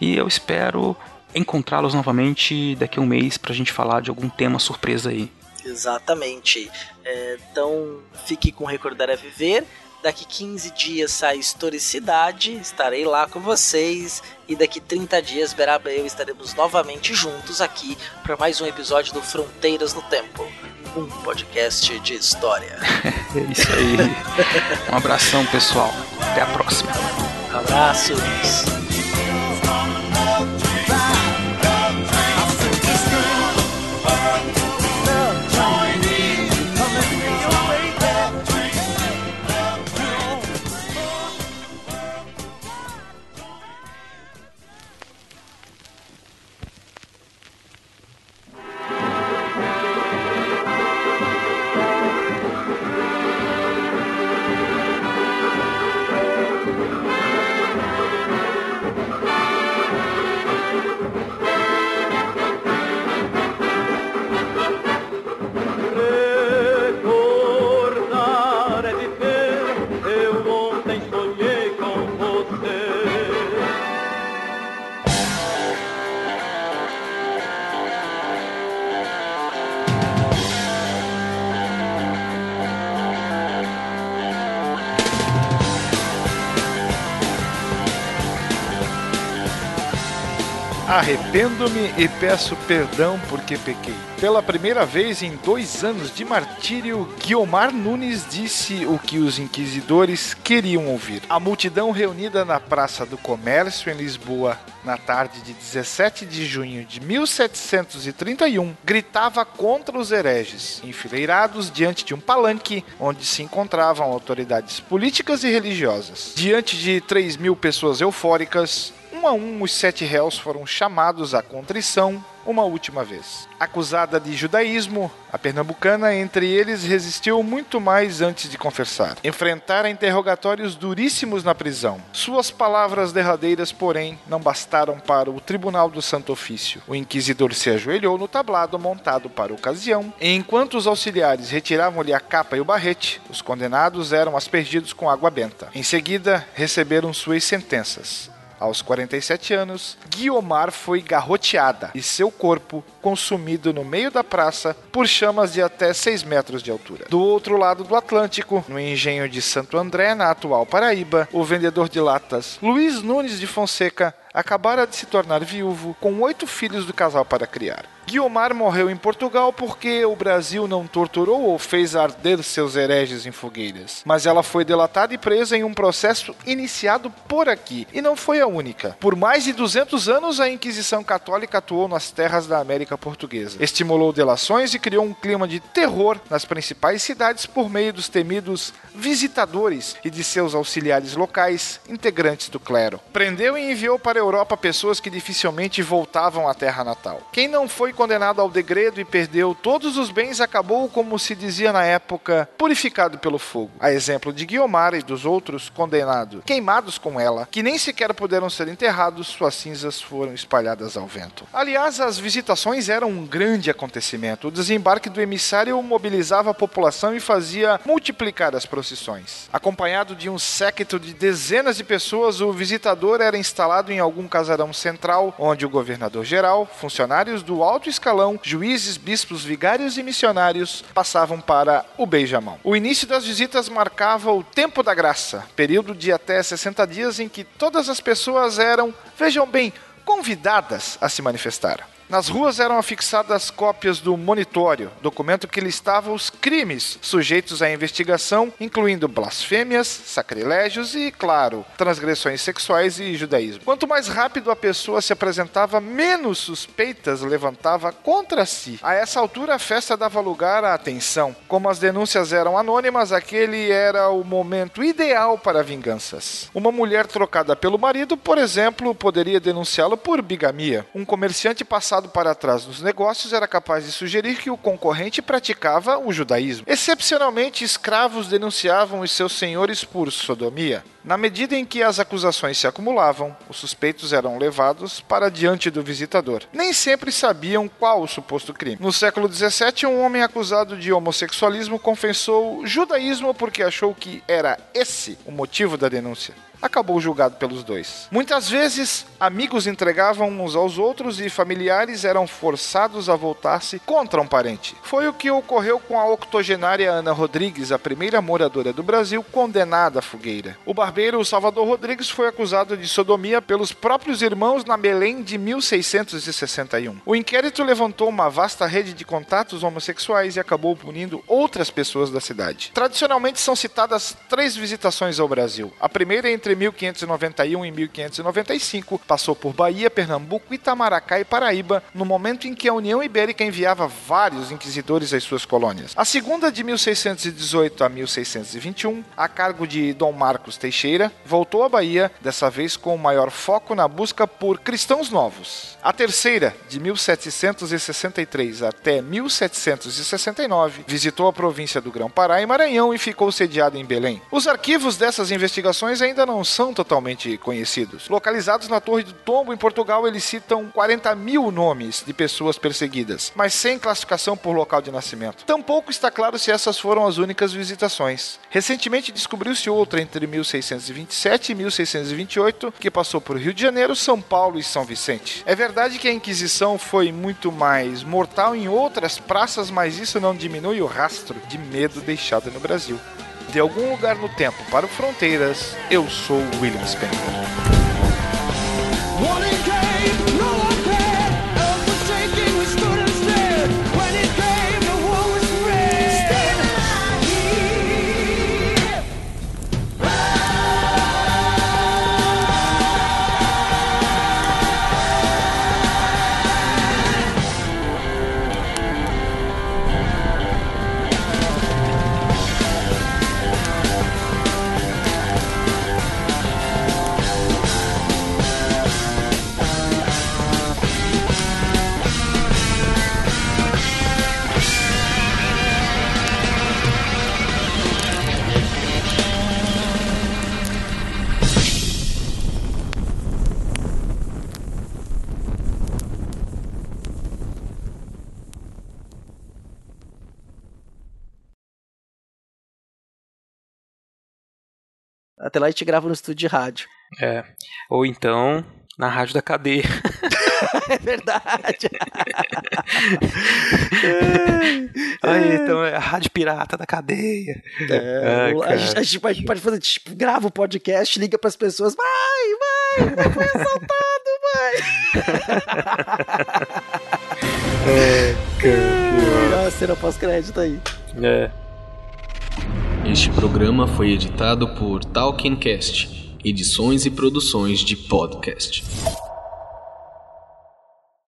E eu espero encontrá-los novamente daqui a um mês pra gente falar de algum tema surpresa aí. Exatamente. É, então, fique com Recordar é Viver. Daqui 15 dias sai Historicidade, estarei lá com vocês. E daqui 30 dias, Beraba e eu estaremos novamente juntos aqui para mais um episódio do Fronteiras no Tempo um podcast de história. É isso aí. Um abração, pessoal. Até a próxima. Abraços. Arrependo-me e peço perdão porque pequei. Pela primeira vez em dois anos de martírio, Guiomar Nunes disse o que os inquisidores queriam ouvir. A multidão reunida na Praça do Comércio, em Lisboa, na tarde de 17 de junho de 1731, gritava contra os hereges, enfileirados diante de um palanque onde se encontravam autoridades políticas e religiosas. Diante de 3 mil pessoas eufóricas, um a um, os sete réus foram chamados à contrição uma última vez. Acusada de judaísmo, a pernambucana entre eles resistiu muito mais antes de confessar. Enfrentara interrogatórios duríssimos na prisão. Suas palavras derradeiras, porém, não bastaram para o Tribunal do Santo Ofício. O inquisidor se ajoelhou no tablado montado para a ocasião, e enquanto os auxiliares retiravam-lhe a capa e o barrete, os condenados eram aspergidos com água benta. Em seguida, receberam suas sentenças. Aos 47 anos, Guiomar foi garroteada e seu corpo consumido no meio da praça por chamas de até 6 metros de altura. Do outro lado do Atlântico, no engenho de Santo André, na atual Paraíba, o vendedor de latas Luiz Nunes de Fonseca acabara de se tornar viúvo com oito filhos do casal para criar. Guiomar morreu em Portugal porque o Brasil não torturou ou fez arder seus hereges em fogueiras. Mas ela foi delatada e presa em um processo iniciado por aqui. E não foi a única. Por mais de 200 anos, a Inquisição Católica atuou nas terras da América Portuguesa. Estimulou delações e criou um clima de terror nas principais cidades por meio dos temidos visitadores e de seus auxiliares locais, integrantes do clero. Prendeu e enviou para a Europa pessoas que dificilmente voltavam à terra natal. Quem não foi condenado ao degredo e perdeu todos os bens acabou, como se dizia na época, purificado pelo fogo. A exemplo de Guiomar e dos outros condenados, queimados com ela, que nem sequer puderam ser enterrados, suas cinzas foram espalhadas ao vento. Aliás, as visitações eram um grande acontecimento. O desembarque do emissário mobilizava a população e fazia multiplicar as procissões. Acompanhado de um séquito de dezenas de pessoas, o visitador era instalado em algum casarão central, onde o governador-geral, funcionários do alto escalão, juízes, bispos, vigários e missionários passavam para o beijamão. O início das visitas marcava o tempo da graça, período de até 60 dias em que todas as pessoas eram, vejam bem, convidadas a se manifestar. Nas ruas eram afixadas cópias do monitório, documento que listava os crimes sujeitos à investigação, incluindo blasfêmias, sacrilégios e, claro, transgressões sexuais e judaísmo. Quanto mais rápido a pessoa se apresentava, menos suspeitas levantava contra si. A essa altura, a festa dava lugar à atenção. Como as denúncias eram anônimas, aquele era o momento ideal para vinganças. Uma mulher trocada pelo marido, por exemplo, poderia denunciá-lo por bigamia. Um comerciante passava passado para trás nos negócios era capaz de sugerir que o concorrente praticava o judaísmo. Excepcionalmente, escravos denunciavam os seus senhores por sodomia. Na medida em que as acusações se acumulavam, os suspeitos eram levados para diante do visitador. Nem sempre sabiam qual o suposto crime. No século XVII, um homem acusado de homossexualismo confessou judaísmo porque achou que era esse o motivo da denúncia acabou julgado pelos dois. Muitas vezes, amigos entregavam uns aos outros e familiares eram forçados a voltar-se contra um parente. Foi o que ocorreu com a octogenária Ana Rodrigues, a primeira moradora do Brasil condenada à fogueira. O barbeiro Salvador Rodrigues foi acusado de sodomia pelos próprios irmãos na Belém de 1661. O inquérito levantou uma vasta rede de contatos homossexuais e acabou punindo outras pessoas da cidade. Tradicionalmente são citadas três visitações ao Brasil. A primeira entre 1591 e 1595 passou por Bahia, Pernambuco, Itamaracá e Paraíba, no momento em que a União Ibérica enviava vários inquisidores às suas colônias. A segunda, de 1618 a 1621, a cargo de Dom Marcos Teixeira, voltou à Bahia, dessa vez com o maior foco na busca por cristãos novos. A terceira, de 1763 até 1769, visitou a província do Grão-Pará e Maranhão e ficou sediado em Belém. Os arquivos dessas investigações ainda não são totalmente conhecidos. Localizados na Torre do Tombo, em Portugal, eles citam 40 mil nomes de pessoas perseguidas, mas sem classificação por local de nascimento. Tampouco está claro se essas foram as únicas visitações. Recentemente descobriu-se outra entre 1627 e 1628, que passou por Rio de Janeiro, São Paulo e São Vicente. É verdade que a Inquisição foi muito mais mortal em outras praças, mas isso não diminui o rastro de medo deixado no Brasil de algum lugar no tempo para o Fronteiras, eu sou William Spengler. Até lá a gente grava no estúdio de rádio. É. Ou então na rádio da cadeia. é verdade. Aí, então é a rádio pirata da cadeia. É, Ai, a, gente, a, gente, pode, pode fazer, tipo, grava o um podcast, liga pras pessoas, vai, vai, foi assaltado, vai. É, Ah, cena pós-crédito aí. É. Este programa foi editado por Talkencast, edições e produções de podcast.